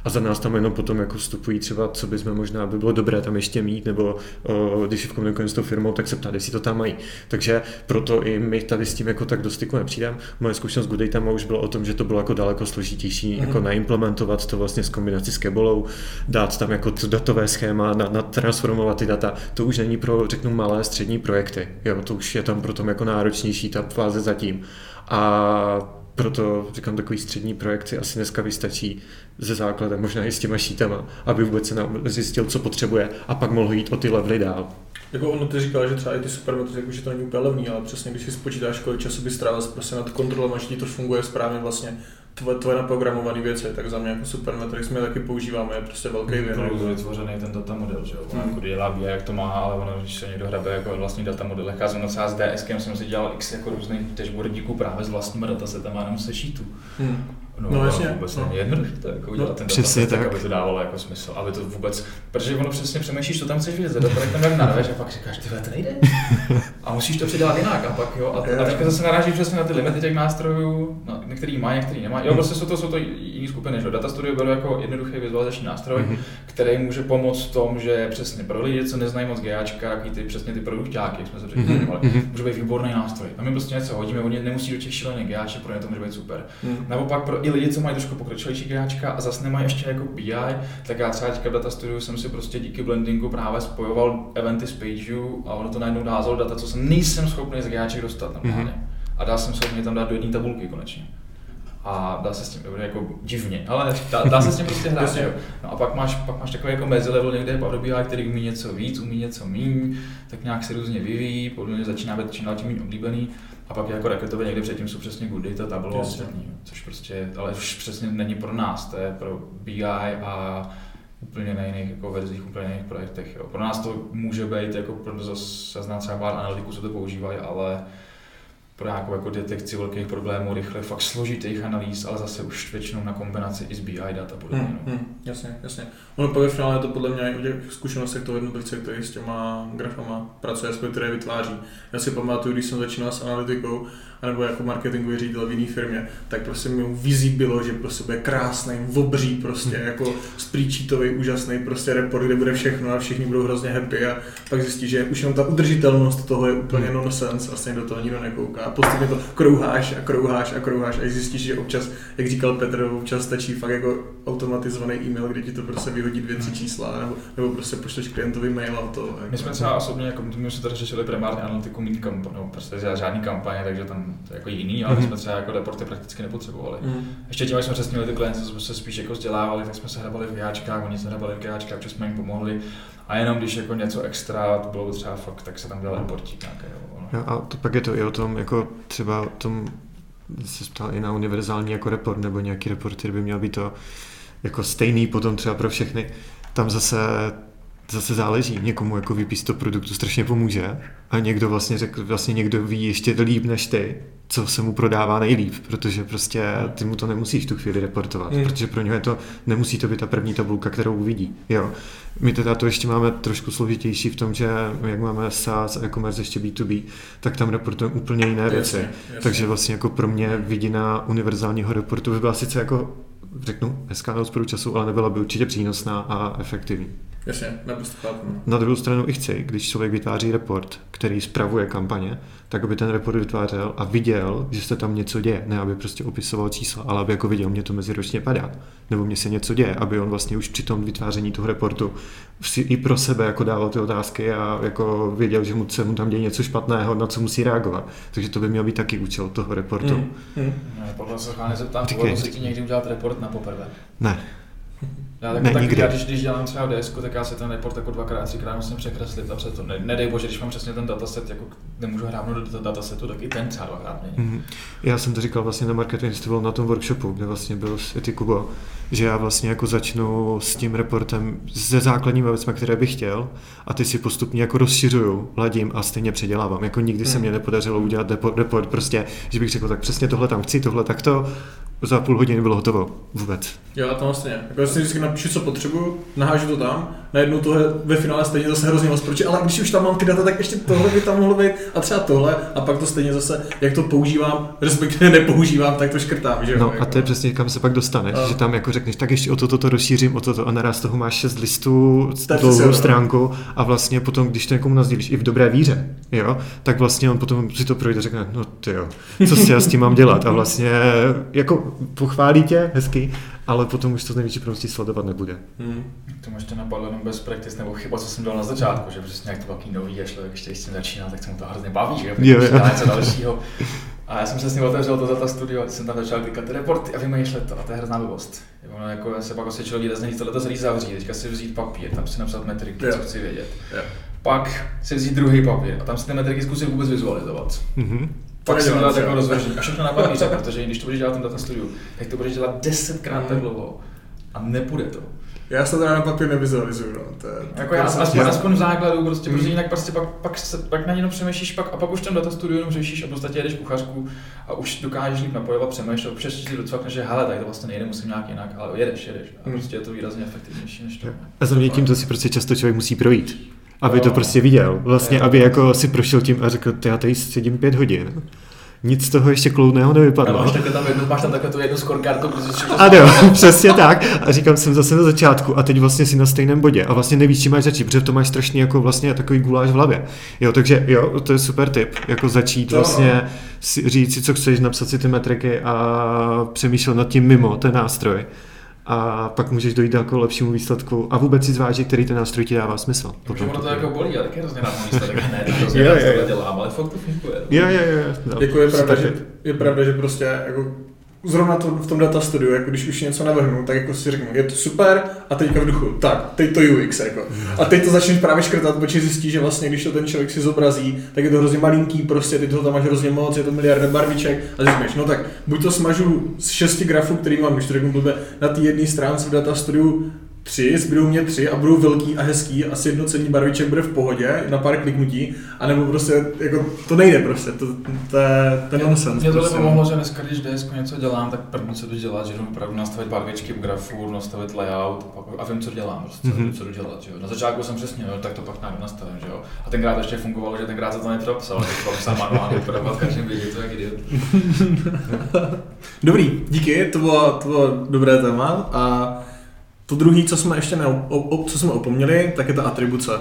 A za nás tam jenom potom jako vstupují třeba, co bychom možná by bylo dobré tam ještě mít, nebo o, když v komunikujeme s tou firmou, tak se ptát, jestli to tam mají. Takže proto i my tady s tím jako tak do styku nepřijdeme. Moje zkušenost s Gooddatama už bylo o tom, že to bylo jako daleko složitější mm. jako naimplementovat to vlastně s kombinací s Kebolou, dát tam jako to datové schéma, na, na transformovat ty data. To už není pro, řeknu, malé střední projekty. Jo, to už je tam pro tom jako náročnější ta fáze zatím. A proto říkám, takový střední projekt si asi dneska vystačí ze základem, možná i s těma šítama, aby vůbec se nám zjistil, co potřebuje a pak mohl jít o ty levely dál. Jako ono ty říkal, že třeba i ty supermetry, jako, že to není úplně levný, ale přesně když si spočítáš, kolik času by strávil prostě nad kontrolou, až ti to funguje správně vlastně, tvoje, tvoje naprogramované věci, tak za mě jako Supermetrics my taky používáme, je prostě velký věn. To je vytvořený ten data model, že jo? Mm. jako dělá BI, jak to má, ale ono, když se někdo hrabe jako vlastní data model, já jsem třeba s DSK jsem si dělal x jako různých dashboardíků právě s vlastními datasetama jenom se sheetu. Mm. No, no jasně. Vůbec no. není jednoduché to jako udělat no, ten přesně tak. tak. aby to dávalo jako smysl. Aby to vůbec, protože ono přesně přemýšlíš, co tam chceš vidět, za datorek tam jak narveš a pak říkáš, ty to nejde. [laughs] a musíš to předělat jinak a pak jo. A, a teďka zase naráží přesně na ty limity těch nástrojů, no, některý mají, některý nemají. Jo, prostě jsou to, jsou to jiné skupiny, že Data Studio beru jako jednoduchý vizualizační nástroj, mm-hmm. který může pomoct v tom, že přesně pro lidi, co neznají moc GAčka, jaký ty přesně ty produktáky, jak jsme se předtím mm-hmm. může být výborný nástroj. A my prostě něco hodíme, oni nemusí do těch šílených GAček, pro ně to může být super. Mm. Nebo pak pro i lidi, co mají trošku pokročilejší GAčka a zase nemají ještě jako BI, tak já třeba teďka v Data Studio jsem si prostě díky blendingu právě spojoval eventy z Pageu a ono to najednou dázalo data, co jsem nejsem schopný z GAček dostat normálně. Mm-hmm. A dá jsem schopný tam dát do jedné tabulky konečně. A dá se s tím, dobře, jako divně, ale dá, dá se s tím prostě hrát, jo. No a pak máš, pak máš takový jako level někde Power BI, který umí něco víc, umí něco míň, tak nějak se různě vyvíjí, podle mě začíná být čím dál tím méně oblíbený. A pak jako raketové někde předtím jsou přesně good data, tablo ostatní, což prostě, ale už přesně není pro nás, to je pro BI a úplně na jiných jako verzích, úplně na jiných projektech. Jo. Pro nás to může být, jako pro zase znám třeba pár analytiků, co to používají, ale pro nějakou jako detekci velkých problémů, rychle, fakt složitých analýz, ale zase už většinou na kombinaci i s BI data podobně. Hmm, no. hmm, jasně, jasně. Ono pak ve finále je to podle mě i o těch zkušenostech toho jednotlivce, který s těma grafama pracuje, které vytváří. Já si pamatuju, když jsem začínal s analytikou, anebo jako marketingový ředitel v jiné firmě, tak prostě mi vizí bylo, že prostě bude krásný, obří prostě, jako spreadsheetový, úžasný prostě report, kde bude všechno a všichni budou hrozně happy a pak zjistí, že už jenom ta udržitelnost toho je úplně nonsense, vlastně do toho nikdo nekouká. A postupně to krouháš a krouháš a krouháš a zjistíš, že občas, jak říkal Petr, občas stačí fakt jako automatizovaný e-mail, kde ti to prostě vyhodí dvě, tři čísla, nebo, nebo prostě pošleš klientovi mail a to. Jako. My jsme třeba osobně, jako my jsme tady řešili primárně analytiku mít kampaně, no, prostě žádný kampaně, takže tam to jako jiný, ale mm-hmm. jsme třeba jako reporty prakticky nepotřebovali. Mm-hmm. Ještě tím, jsme přesně ty klienty, jsme se spíš jako vzdělávali, tak jsme se hrabali v jáčkách, oni se hrabali v jáčkách, protože jsme jim pomohli. A jenom když jako něco extra to bylo třeba fakt, tak se tam dělal reportík nějaký. No, a to pak je to i o tom, jako třeba o tom, se ptal i na univerzální jako report, nebo nějaký report, který by měl být to jako stejný potom třeba pro všechny. Tam zase zase záleží. Někomu jako výpis to produktu strašně pomůže a někdo vlastně řekl, vlastně někdo ví ještě líp než ty, co se mu prodává nejlíp, protože prostě ty mu to nemusíš tu chvíli reportovat, mm. protože pro něho je to, nemusí to být ta první tabulka, kterou uvidí. Jo. My teda to ještě máme trošku složitější v tom, že jak máme SaaS a e-commerce ještě B2B, tak tam reportujeme úplně jiné věci. Jasně, jasně. Takže vlastně jako pro mě vidina univerzálního reportu by byla sice jako řeknu, hezká na času, ale nebyla by určitě přínosná a efektivní. Jasně, naprosto Na druhou stranu i chci, když člověk vytváří report, který spravuje kampaně, tak aby ten report vytvářel a viděl, že se tam něco děje. Ne, aby prostě opisoval čísla, ale aby jako viděl, mě to meziročně padá. Nebo mě se něco děje, aby on vlastně už při tom vytváření toho reportu si i pro sebe jako dával ty otázky a jako věděl, že mu se mu tam děje něco špatného, na co musí reagovat. Takže to by měl být taky účel toho reportu. Hmm. Hmm. Ne, podle se zeptám, Říkej, někdy udělat report na poprvé? Ne. Já, tak, ne, tak nikdy. Já, když, když dělám třeba DS, tak já si ten report jako dvakrát, třikrát musím překreslit a přes to. Ne, nedej bože, když mám přesně ten dataset, jako nemůžu hrát do datasetu, tak i ten třeba dvakrát mění. Mm-hmm. Já jsem to říkal vlastně na Marketing Festival na tom workshopu, kde vlastně byl Ety Kubo, že já vlastně jako začnu s tím reportem se základními věcmi, které bych chtěl a ty si postupně jako rozšiřuju, ladím a stejně předělávám. Jako nikdy mm. se mě nepodařilo udělat report, report prostě, že bych řekl, tak přesně tohle tam chci, tohle takto, za půl hodiny bylo hotovo. Vůbec. Jo, to vlastně. Jako já si vždycky napíšu, co potřebuju, nahážu to tam, najednou tohle ve finále stejně zase hrozně moc proč, ale když už tam mám ty data, tak ještě tohle by tam mohlo být a třeba tohle a pak to stejně zase, jak to používám, respektive nepoužívám, tak to škrtám. Že no jako. a to je přesně kam se pak dostaneš, a... že tam jako řekneš, tak ještě o toto to rozšířím, o toto a naraz toho máš šest listů, dlouhou stránku a vlastně potom, když to někomu nazdílíš i v dobré víře, jo, tak vlastně on potom si to projde a řekne, no ty jo, co si já s tím mám dělat a vlastně jako pochválí tě, hezky, ale potom už to z největší pravděpodobností sledovat nebude. Hmm. To možná napadlo jenom bez practice nebo chyba, co jsem dal na začátku, že přesně jak to taky nový a člověk ještě s tím začíná, tak se mu to hrozně baví, že jo, něco dalšího. A já jsem se s ním otevřel to data studio, a jsem tam začal klikat ty reporty a vymýšlet to a to je hrozná blbost. Ono jako se pak osvědčilo výrazně nic tohle celý zavřít, teďka si vzít papír, tam si napsat metriky, yeah. co chci vědět. Yeah. Pak si vzít druhý papír a tam si ty metriky zkusit vůbec vizualizovat. Mm-hmm pak si udělat jako rozvržení. A všechno na papíře, [laughs] protože když to budeš dělat ten data studiu, tak to budeš dělat desetkrát tak dlouho a nepůjde to. Já se teda na papír nevizualizuju, no. To je, jako já, aspoň, aspoň v základu, prostě, mm. protože jinak prostě pak, pak, se, pak na něj přemýšlíš, pak, a pak už ten data studio jenom řešíš a v podstatě jedeš kuchařku a už dokážeš líp napojovat, přemýšlet, přesně si docvakneš, že hele, tak to vlastně nejde, musím nějak jinak, ale jedeš, jedeš. A mm. prostě je to výrazně efektivnější než to. A za mě tím to si prostě často člověk musí projít aby to prostě viděl. Vlastně, aby jako si prošel tím a řekl, já tady sedím pět hodin nic z toho ještě kloudného nevypadlo. No, máš, tam jednu, máš tam takhle tu jednu protože Ano, [laughs] přesně tak. A říkám, jsem zase na začátku a teď vlastně si na stejném bodě a vlastně nevíš, čím máš začít, protože to máš strašný jako vlastně takový guláš v hlavě. Jo, takže jo, to je super tip, jako začít vlastně si, říct si, co chceš, napsat si ty metriky a přemýšlet nad tím mimo ten nástroj a pak můžeš dojít jako lepšímu výsledku a vůbec si zvážit, který ten nástroj ti dává smysl. Potom ono to jako bolí, ale taky hrozně na výsledek, [laughs] ne, to hrozně jo, jo, dělám, ale fakt to funguje. Jo, jo, jo. Jako je pravda, že, je pravda, že prostě jako zrovna to, v tom data studiu, jako když už něco navrhnu, tak jako si řeknu, je to super a teďka v duchu, tak, teď to UX, jako. A teď to začneš právě škrtat, protože zjistíš, že vlastně, když to ten člověk si zobrazí, tak je to hrozně malinký, prostě ty toho tam máš hrozně moc, je to miliarda barviček a řekneš, no tak buď to smažu z šesti grafů, který mám, když to řeknu na té jedné stránce v data studiu tři, zbydou mě tři a budou velký a hezký a sjednocení barviček bude v pohodě na pár kliknutí, anebo prostě, jako, to nejde prostě, to, to je ten nonsense. Mě to prostě. pomohlo, že dneska, když DSK něco dělám, tak první co jdu dělat, že jdu opravdu nastavit barvičky v grafu, nastavit layout a vím, co dělám, prostě, mm-hmm. co jdu dělat, že jo. Na začátku jsem přesně, no, tak to pak najdu nastavím, že jo. A tenkrát ještě fungovalo, že tenkrát se to nepropsal, tak to psal manuálně, prodat každým vědět, to jak idiot. [laughs] Dobrý, díky, to bylo, to bylo dobré téma a to druhé, co jsme ještě ne, co jsme opomněli, tak je ta atribuce.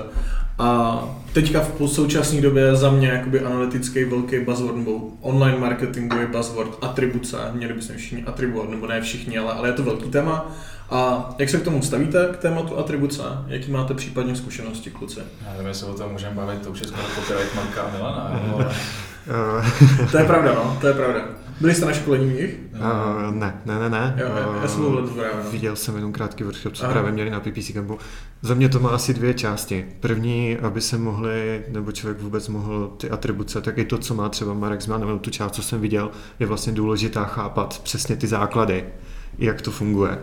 A teďka v současné době za mě jakoby analytický velký buzzword nebo online marketingový buzzword atribuce. Měli bychom všichni atribuovat, nebo ne všichni, ale, ale je to velký téma. A jak se k tomu stavíte, k tématu atribuce? Jaký máte případně zkušenosti, kluci? Já nevím, jestli o tom můžeme bavit, to už je skoro copyright Marka a Milana. [laughs] to je pravda, no, to je pravda. Byli jste na školení jich? Uh, ne, ne, ne, ne. Jo, uh, já jsem byl právě. No. Viděl jsem jenom krátký workshop, co Aha. právě měli na PPC Campu. Za mě to má asi dvě části. První, aby se mohli, nebo člověk vůbec mohl ty atribuce, tak i to, co má třeba Marek Zman, nebo tu část, co jsem viděl, je vlastně důležitá chápat přesně ty základy, jak to funguje.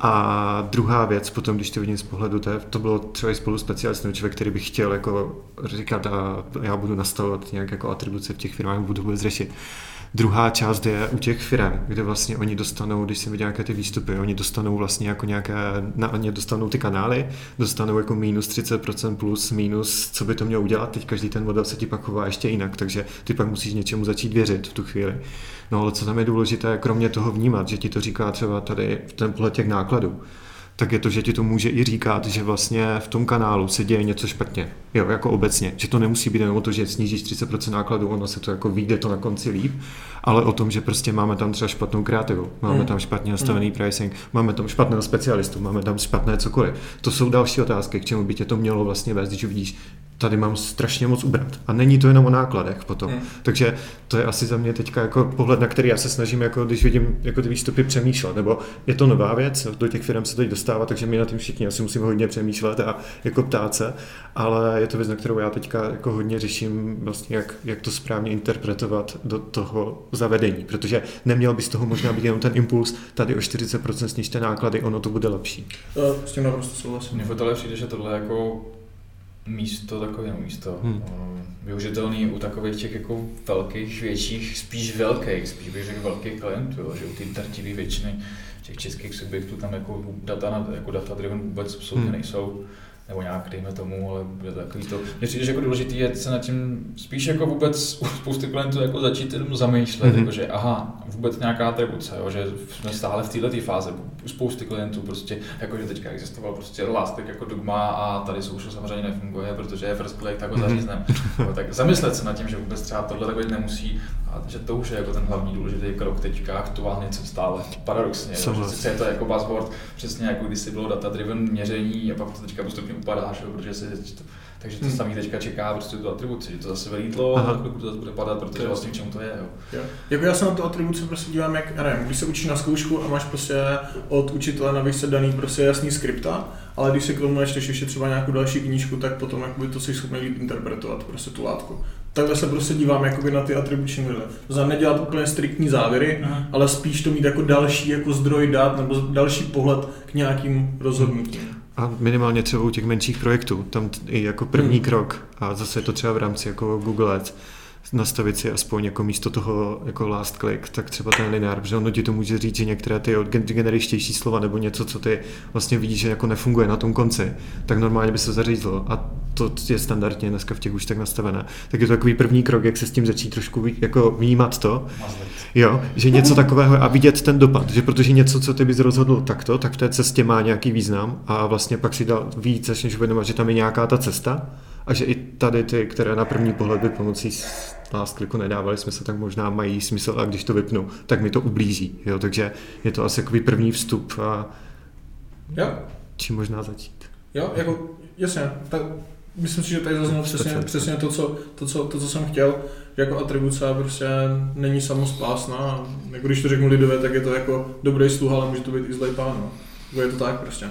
A druhá věc, potom, když to vidím z pohledu, to, je, to bylo třeba i spolu specialistou, člověk, který by chtěl jako říkat, a já budu nastavovat nějak jako atribuce v těch firmách, budu vůbec řešit Druhá část je u těch firm, kde vlastně oni dostanou, když jsem viděl nějaké ty výstupy, oni dostanou vlastně jako nějaké, na ně dostanou ty kanály, dostanou jako minus 30% plus minus, co by to mělo udělat, teď každý ten model se ti pak chová ještě jinak, takže ty pak musíš něčemu začít věřit v tu chvíli. No ale co tam je důležité, kromě toho vnímat, že ti to říká třeba tady v pohled těch nákladů, tak je to, že ti to může i říkat, že vlastně v tom kanálu se děje něco špatně. Jo, jako obecně. Že to nemusí být jenom o to, že snížíš 30% nákladů, ono se to jako vyjde to na konci líp, ale o tom, že prostě máme tam třeba špatnou kreativu, máme mm. tam špatně nastavený mm. pricing, máme tam špatného specialistu, máme tam špatné cokoliv. To jsou další otázky, k čemu by tě to mělo vlastně vést, když uvidíš, tady mám strašně moc ubrat. A není to jenom o nákladech potom. Hmm. Takže to je asi za mě teďka jako pohled, na který já se snažím, jako když vidím jako ty výstupy přemýšlet. Nebo je to nová věc, do těch firm se teď dostává, takže my na tím všichni asi musíme hodně přemýšlet a jako ptát se, ale je to věc, na kterou já teďka jako hodně řeším, vlastně jak, jak to správně interpretovat do toho zavedení, protože neměl by z toho možná být jenom ten impuls, tady o 40% snižte náklady, ono to bude lepší. S tím naprosto souhlasím. Mně přijde, že tohle jako místo takové místo hmm. Uh, využitelný u takových těch jako velkých, větších, spíš velkých, spíš bych řekl velkých klientů, jo, že u té drtivé většiny těch českých subjektů tam jako data, jako data driven vůbec absolutně hmm. nejsou nebo nějak, dejme tomu, ale bude to takový to. Mně přijde, že jako důležitý je se nad tím spíš jako vůbec u spousty klientů jako začít jenom zamýšlet, mm-hmm. jako že aha, vůbec nějaká atribuce, jo, že jsme stále v této fáze. U spousty klientů prostě, jako že teďka existoval prostě Elastic jako dogma a tady social samozřejmě nefunguje, protože je first click, tak ho mm-hmm. zařízneme. tak zamyslet se nad tím, že vůbec třeba tohle takové nemusí a že to už je jako ten hlavní důležitý krok teďka aktuálně, co stále paradoxně. Jo, že je to jako buzzword, přesně jako když si bylo data driven měření a pak to teďka postupně upadá, že, protože to, takže to hmm. samý teďka čeká prostě tu atribuci, že to zase vylítlo a chvilku to zase bude padat, protože vlastně k čemu to je. Jo. Jo. Jako já se na tu atribuci prostě dívám, jak, nevím, když se učíš na zkoušku a máš prostě od učitele na se daný prostě jasný skripta, ale když se k tomu ještě ještě třeba nějakou další knížku, tak potom jakoby to si schopný líp interpretovat prostě tu látku takhle se prostě dívám jakoby na ty atribuční modely. To znamená nedělat úplně striktní závěry, Aha. ale spíš to mít jako další jako zdroj dat nebo další pohled k nějakým rozhodnutím. A minimálně třeba u těch menších projektů, tam i jako první hmm. krok, a zase je to třeba v rámci jako Google Ads, nastavit si aspoň jako místo toho jako last click, tak třeba ten linear, protože ono ti to může říct, že některé ty generičtější slova nebo něco, co ty vlastně vidíš, že jako nefunguje na tom konci, tak normálně by se zařízlo. A to je standardně dneska v těch už tak nastavené, tak je to takový první krok, jak se s tím začít trošku jako vnímat to, jo, že něco takového a vidět ten dopad, že protože něco, co ty bys rozhodl takto, tak v té cestě má nějaký význam a vlastně pak si dal víc, začneš uvědomovat, že tam je nějaká ta cesta a že i tady ty, které na první pohled by pomocí last kliku nedávaly smysl, tak možná mají smysl a když to vypnu, tak mi to ublíží. Jo? Takže je to asi takový první vstup a jo. čím možná začít. Jo, jako jasně, tak myslím si, že tady zaznělo přesně, přesně to, co, to, co, to, co jsem chtěl, že jako atribuce prostě není samospásná. Jako když to řeknu lidové, tak je to jako dobrý sluh, ale může to být i zlej pán. No. Je to tak prostě.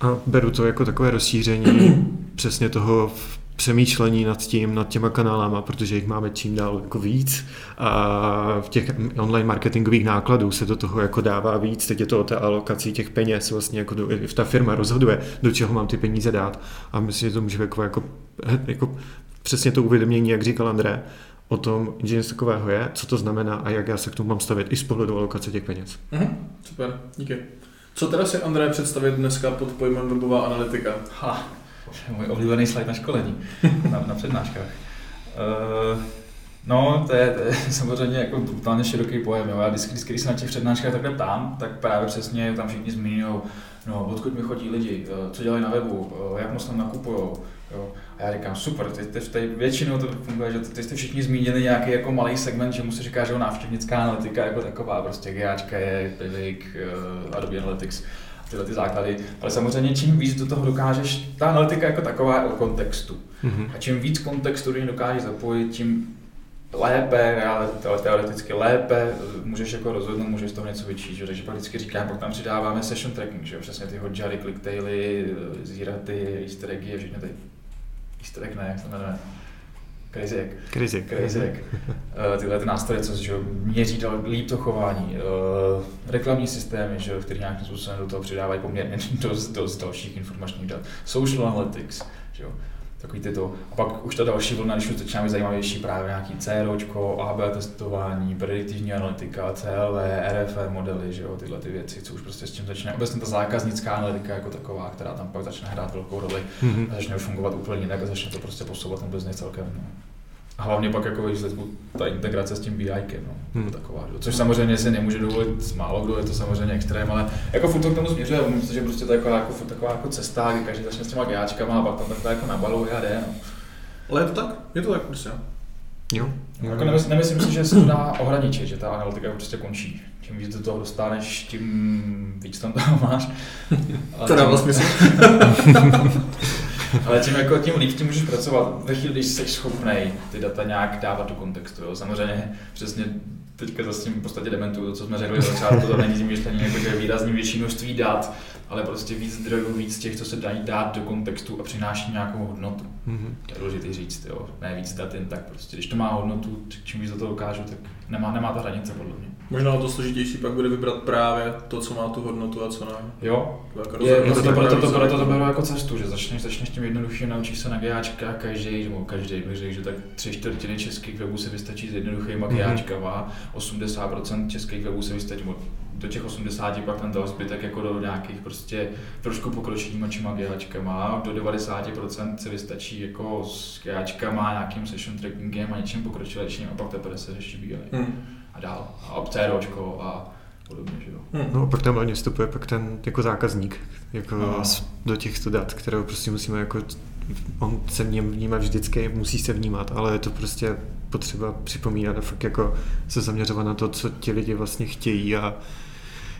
A beru to jako takové rozšíření [clears throat] přesně toho přemýšlení nad tím, nad těma kanálama, protože jich máme čím dál jako víc a v těch online marketingových nákladů se do toho jako dává víc, teď je to o té alokaci těch peněz, vlastně jako do, ta firma rozhoduje, do čeho mám ty peníze dát a myslím, že to může jako, jako, jako přesně to uvědomění, jak říkal André, o tom, že něco takového je, co to znamená a jak já se k tomu mám stavět i z pohledu alokace těch peněz. Mhm, super, díky. Co teda si André představit dneska pod pojmem webová analytika? Ha, můj oblíbený slide na školení, na, na přednáškách. Uh, no, to je, to je [laughs] samozřejmě jako totálně široký pojem. Jo. Já vždycky, vždycky, když se na těch přednáškách takhle ptám, tak právě přesně tam všichni zmiňují, no, odkud mi chodí lidi, eh, co dělají na webu, eh, jak moc tam nakupují. Jo. A já říkám, super, teď, teď, teď většinou to funguje, že teď jste všichni zmínili nějaký jako malý segment, že mu se říká, že návštěvnická analytika jako taková, prostě GAčka je, Pivik, Adobe Analytics tyhle ty základy. Ale samozřejmě čím víc do toho dokážeš, ta analytika jako taková je o kontextu. Mm-hmm. A čím víc kontextu do ní dokážeš zapojit, tím lépe, ale teoreticky lépe můžeš jako rozhodnout, můžeš z toho něco vyčíst. Takže pak vždycky říkám, pak tam přidáváme session tracking, že jo? přesně ty hodžary, clicktaily, zíraty, easter eggy, všechny ty easter egg, ne, jak se jmenuje Crazy. Crazy Egg. Uh, tyhle ty nástroje, co že, měří to, líp to chování. Uh, reklamní systémy, že, který nějakým způsobem do toho přidávají poměrně [laughs] dost, dost dalších informačních dat. Social Analytics, že, takový tyto. A pak už ta další vlna, když už začíná být zajímavější, právě nějaký CROčko, AB testování, prediktivní analytika, CLV, RFR modely, že jo, tyhle ty věci, co už prostě s tím začne. Obecně ta zákaznická analytika jako taková, která tam pak začne hrát velkou roli mm-hmm. začne už fungovat úplně jinak a začne to prostě posouvat ten business celkem. No. A hlavně pak jako výsledku ta integrace s tím BIkem, no, hmm. taková, což samozřejmě si nemůže dovolit málo kdo, je to samozřejmě extrém, ale jako furt to k tomu směřuje, myslím že prostě to je jako, jako, furt taková jako cesta, kdy každý začne s těma GAčkama a pak tam takhle jako nabaluje a jde, no. Ale je to tak, je to tak prostě. Jo. Jako nemysl, nemyslím si, že se to dá ohraničit, že ta analytika prostě končí. Čím víc do toho dostaneš, tím víc tam toho máš. to dává smysl. [laughs] Ale tím, jako, tím líp tím můžeš pracovat ve chvíli, když jsi schopný ty data nějak dávat do kontextu. Jo. Samozřejmě přesně teďka zase tím v podstatě dementuju to, co jsme řekli na začátku, to není tím myšlení, jako, že výrazně větší množství dat, ale prostě víc zdrojů, víc těch, co se dají dát do kontextu a přináší nějakou hodnotu. Mm-hmm. To je důležité říct, jo. ne víc dat jen tak prostě. Když to má hodnotu, čím víc do toho dokážu, tak nemá, nemá ta hranice podle mě. Možná to složitější pak bude vybrat právě to, co má tu hodnotu a co ne. Jo, jako je, je to, to, proto, to, proto to beru jako cestu, že začneš, začneš tím jednoduchým, naučíš se na GAčka každý, nebo každý bych řekl, že tak tři čtvrtiny českých webů se vystačí s jednoduchýma mm-hmm. GAčkama, 80% českých webů se vystačí, do těch 80 pak ten zbytek jako do nějakých prostě trošku pokročilýma čima GAčkama, do 90% se vystačí jako s GAčkama, nějakým session trackingem a něčím pokročilejším a pak teprve se řeší BI. Mm a dál. A CROčko a podobně, že jo. Hmm. No, pak tam hlavně vstupuje pak ten jako zákazník jako do těchto dat, kterého prostě musíme jako on se v něm vnímá vždycky, musí se vnímat, ale je to prostě potřeba připomínat a fakt jako se zaměřovat na to, co ti lidi vlastně chtějí a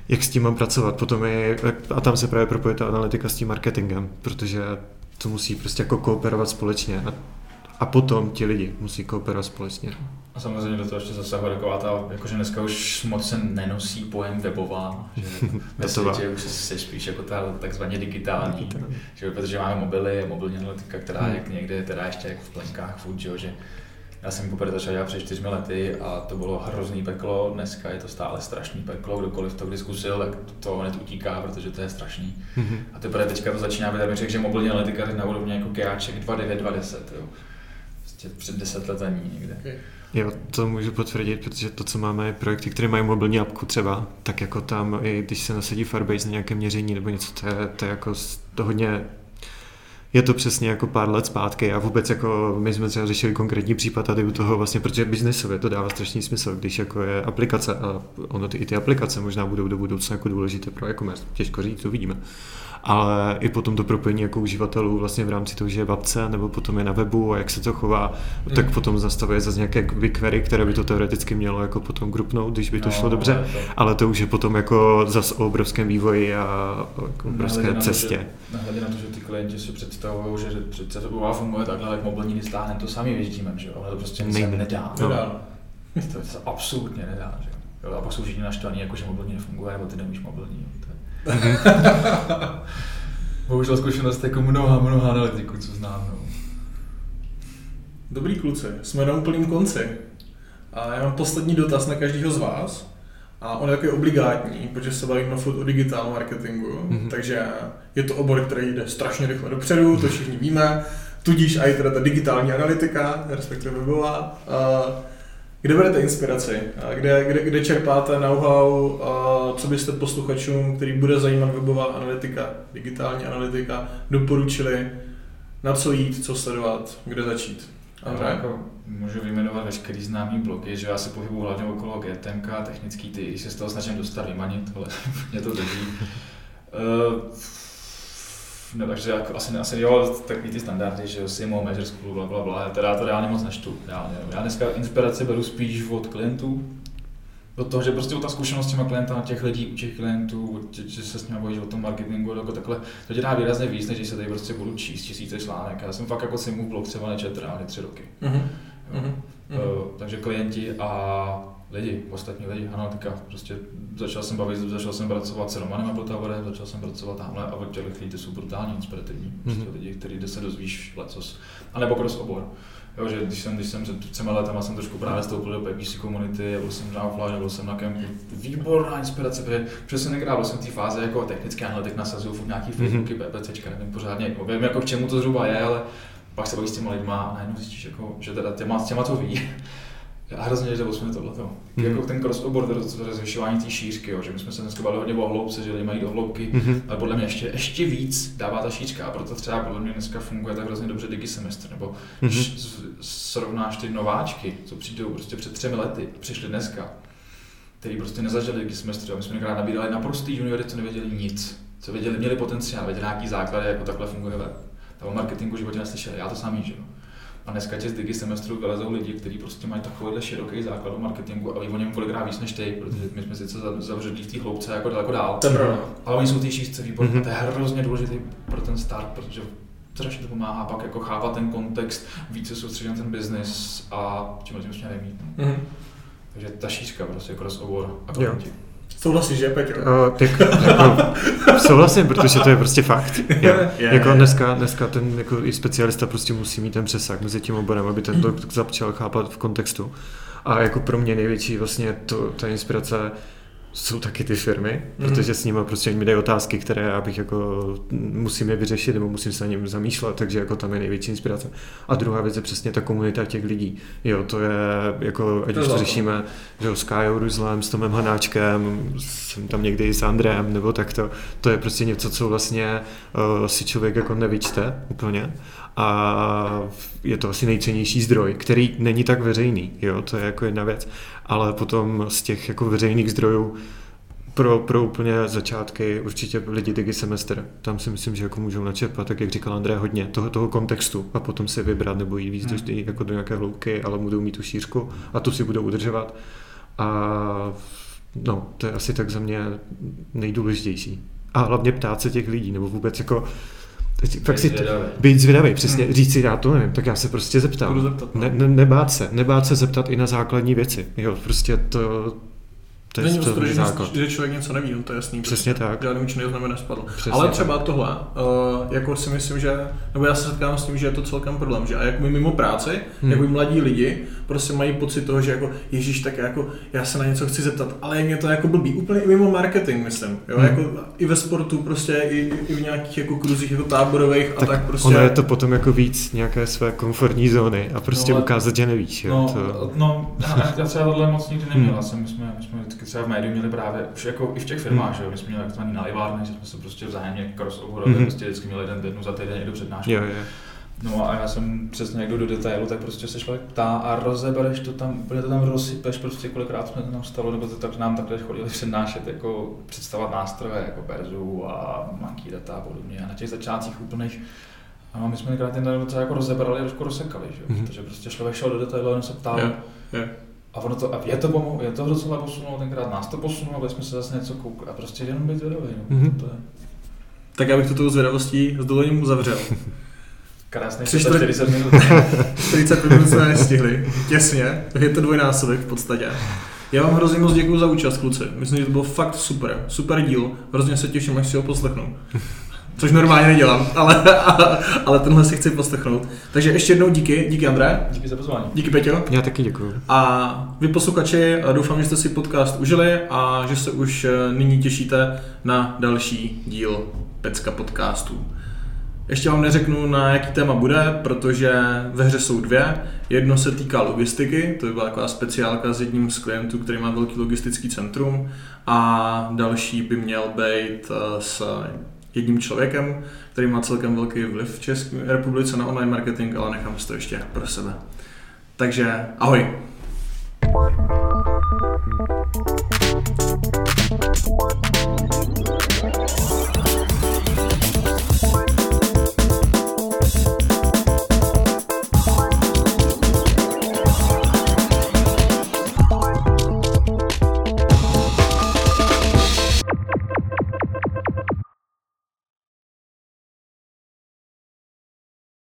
jak s tím mám pracovat. Potom je, a tam se právě propoje ta analytika s tím marketingem, protože to musí prostě jako kooperovat společně a, a potom ti lidi musí kooperovat společně. A samozřejmě do toho ještě zasahuje taková ta, jakože dneska už moc se nenosí pojem webová, že [laughs] ve světě už se spíš jako ta takzvaně digitální, digitální. Že, protože máme mobily, mobilní analytika, která hmm. je někde teda ještě jako v plenkách furt, že, že já jsem poprvé začal dělat před čtyřmi lety a to bylo hrozný peklo, dneska je to stále strašný peklo, kdokoliv to kdy zkusil, tak to hned utíká, protože to je strašný. Mm-hmm. A teprve teďka to začíná být, řekl, že mobilní analytika je na úrovni jako GAček 2.9, 2.10, jo. Prostě před 10 let ani někde. Okay. Jo, to můžu potvrdit, protože to, co máme, projekty, které mají mobilní apku třeba, tak jako tam, i když se nasadí Firebase na nějaké měření nebo něco, to je, to je jako to hodně je to přesně jako pár let zpátky a vůbec jako my jsme třeba řešili konkrétní případ tady u toho vlastně, protože biznesově to dává strašný smysl, když jako je aplikace a ono ty, i ty aplikace možná budou do budoucna jako důležité pro e-commerce, těžko říct, to vidíme ale i potom to propojení jako uživatelů vlastně v rámci toho, že je babce, nebo potom je na webu a jak se to chová, mm. tak potom zastavuje zase nějaké BigQuery, které by to teoreticky mělo jako potom grupnout, když by to no, šlo dobře, ale to... ale to už je potom jako zase o obrovském vývoji a jako obrovské na cestě. Nahledě na to, že ty klienti si představují, že přece to bude funguje takhle, jak mobilní stáhne, to sami věříme, že jo, ale to prostě se nedá. No. To se absolutně nedá, že jo. A pak jsou všichni naštvaní, jako že mobilní nefunguje, nebo ty neumíš mobilní. To je [laughs] Bohužel zkušenost jako mnoha, mnoha analytiků, co znám. No. Dobrý kluci, jsme na úplným konci. A já mám poslední dotaz na každého z vás. A on je takový obligátní, protože se bavíme furt o digitál marketingu, mm-hmm. takže je to obor, který jde strašně rychle dopředu, to všichni víme, tudíž i teda ta digitální analytika, respektive webová. Kde berete inspiraci? Kde, kde, kde čerpáte know-how? Co byste posluchačům, který bude zajímat webová analytika, digitální analytika, doporučili? Na co jít, co sledovat, kde začít? Já jako můžu vyjmenovat veškerý známý bloky, že já se pohybuju hlavně okolo GTMK, technický ty, když se z toho snažím dostat, vymanit, ale [laughs] mě to drží. No, takže jako asi, asi jo, takový ty standardy, že jo, SIMO, Measure School, bla, bla, bla, teda to reálně moc neštu. Reálně, já dneska inspiraci beru spíš od klientů, do toho, že prostě ta zkušenost s těma klientama, těch lidí, u těch klientů, že se s nimi bojíš o tom marketingu, jako takhle, to dělá výrazně víc, než když se tady prostě budu číst tisíce článek. Já jsem fakt jako si blog třeba nečet reálně tři roky. Mm-hmm. Uh, takže klienti a lidi, ostatní lidi, analytika. Prostě začal jsem bavit, začal jsem pracovat s Romanem Apltavorem, začal jsem pracovat tamhle a od těch lidí jsou brutálně inspirativní. Prostě mm-hmm. lidi, kteří se dozvíš lecos. A nebo cross obor. Jo, že když jsem, když jsem před třema letama jsem trošku právě stoupil do PPC komunity, byl jsem na offline, byl jsem na kempu, výborná inspirace, protože přesně nekrál jsem v té fáze jako technický analytik nasazuju furt nějaký mhm. Facebooky, mm-hmm. PPCčka, nevím pořádně, jako, vím jako k čemu to zhruba je, ale pak se bavíš s těma lidma a najednou zjistíš, jako, že teda těma, těma to ví já hrozně jde jsme tohleto. Mm. Jako ten crossover, to zvyšování té šířky, jo, že my jsme se dneska bavili hodně o hloubce, že lidi mají do hloubky, mm-hmm. ale podle mě ještě, ještě víc dává ta šířka a proto třeba podle mě dneska funguje tak hrozně dobře digi semestr, nebo mm-hmm. srovnáš ty nováčky, co přijdou prostě před třemi lety, přišli dneska, který prostě nezažili digi semestr, a my jsme někdy nabídali na prostý juniory, co nevěděli nic, co věděli, měli potenciál, věděli nějaký základy, jako takhle funguje web. Tam o marketingu životě neslyšeli, já to samý, že jo. A dneska tě z digi semestru vylezou lidi, kteří prostě mají takovýhle široký základ marketingu a ví o něm kolikrát víc než ty, protože my jsme sice zavřeli v té hloubce jako daleko dál. Dobro. Ale oni jsou ty šířce výborní. Mm-hmm. To je hrozně důležitý pro ten start, protože strašně to pomáhá pak jako chápat ten kontext, více soustředit na ten biznis a tím tím směrem jít. Mm-hmm. Takže ta šířka prostě jako rozhovor a klienti. Souhlasíš, že Peťo? Uh, tak, jako, souhlasím, protože to je prostě fakt. Já, yeah, [laughs] jako dneska, dneska ten jako i specialista prostě musí mít ten přesah mezi tím oborem, aby ten to začal chápat v kontextu. A jako pro mě největší vlastně to, ta inspirace jsou taky ty firmy, mm. protože s nimi prostě mi dají otázky, které já bych jako musím je vyřešit nebo musím se na něm zamýšlet, takže jako tam je největší inspirace. A druhá věc je přesně ta komunita těch lidí. Jo, to je jako, ať už to řešíme, že s Kájou Ruzlem, s Tomem Hanáčkem, jsem tam někdy i s Andrem, nebo tak to, to je prostě něco, co vlastně uh, si člověk jako nevyčte úplně a je to asi nejcennější zdroj, který není tak veřejný, jo, to je jako jedna věc, ale potom z těch jako veřejných zdrojů pro, pro úplně začátky určitě lidi Digi Semester. Tam si myslím, že jako můžou načerpat, tak jak říkal André, hodně toho, toho kontextu a potom si vybrat nebo jít víc hmm. do, jako do nějaké hloubky, ale budou mít tu šířku a tu si budou udržovat. A no, to je asi tak za mě nejdůležitější. A hlavně ptát se těch lidí, nebo vůbec jako Fakt si být zvědavý, přesně hmm. říct si, já to nevím, tak já se prostě zeptám. Zeptat, no. ne, ne, nebát se, nebát se zeptat i na základní věci. Jo, prostě to, to je základ. že člověk něco neví, no to je jasný. Přesně prostě. tak. Žádný učený znamená nespadl. Přesně Ale třeba tak. tohle, uh, jako si myslím, že, nebo já se setkám s tím, že je to celkem problém, že a jak my mimo práci, hmm. jako mladí lidi, prostě mají pocit toho, že jako Ježíš, tak jako já se na něco chci zeptat, ale je mě to jako blbý, úplně i mimo marketing, myslím, jo, hmm. jako i ve sportu, prostě i, i v nějakých jako kruzích jako táborových tak a tak prostě. Ono je to potom jako víc nějaké své komfortní zóny a prostě no, ukázat, že nevíš. Jo, no, to... no, já, já třeba tohle moc nikdy neměl, hmm. jsem, my jsme, my jsme vždycky třeba v médiu měli právě, už jako i v těch firmách, že jo, my jsme měli takzvaný nalivárny, že jsme se prostě vzájemně crossoverovali, mm-hmm. prostě vždycky měli jeden jednu za týden někdo přednášku. Jo, jo. No a já jsem přesně někdo do detailu, tak prostě se člověk ptá a rozebereš to tam, úplně to tam rozsypeš, prostě kolikrát jsme to tam stalo, nebo to tak nám takhle chodili přednášet, jako představovat nástroje, jako Berzu a Monkey Data a podobně. A na těch začátcích úplných a my jsme někdy ten docela jako rozebrali a trošku rozsekali, že? Mm-hmm. protože prostě člověk šel do detailu a se ptal, yeah, yeah. A ono to, a je to, pomohlo, je to docela posunulo, tenkrát nás to posunulo, aby jsme se zase něco koukli a prostě jenom být zvědavý. No. Mm-hmm. To je. Tak já bych to tou zvědavostí s dovolením uzavřel. [laughs] Krásný 40 minut. 40 minut jsme nestihli, těsně, je to dvojnásobek v podstatě. Já vám hrozně moc děkuji za účast, kluci. Myslím, že to bylo fakt super, super díl. Hrozně se těším, až si ho poslechnu. Což normálně nedělám, ale, [laughs] ale tenhle si chci poslechnout. Takže ještě jednou díky, díky André. Díky za pozvání. Díky Peťo. Já taky děkuji. A vy posluchači, doufám, že jste si podcast užili a že se už eh, nyní těšíte na další díl Pecka podcastu. Ještě vám neřeknu, na jaký téma bude, protože ve hře jsou dvě. Jedno se týká logistiky, to by byla taková speciálka s jedním z klientů, který má velký logistický centrum. A další by měl být eh, s jedním člověkem, který má celkem velký vliv v České republice na online marketing, ale nechám si to ještě pro sebe. Takže ahoj. thank you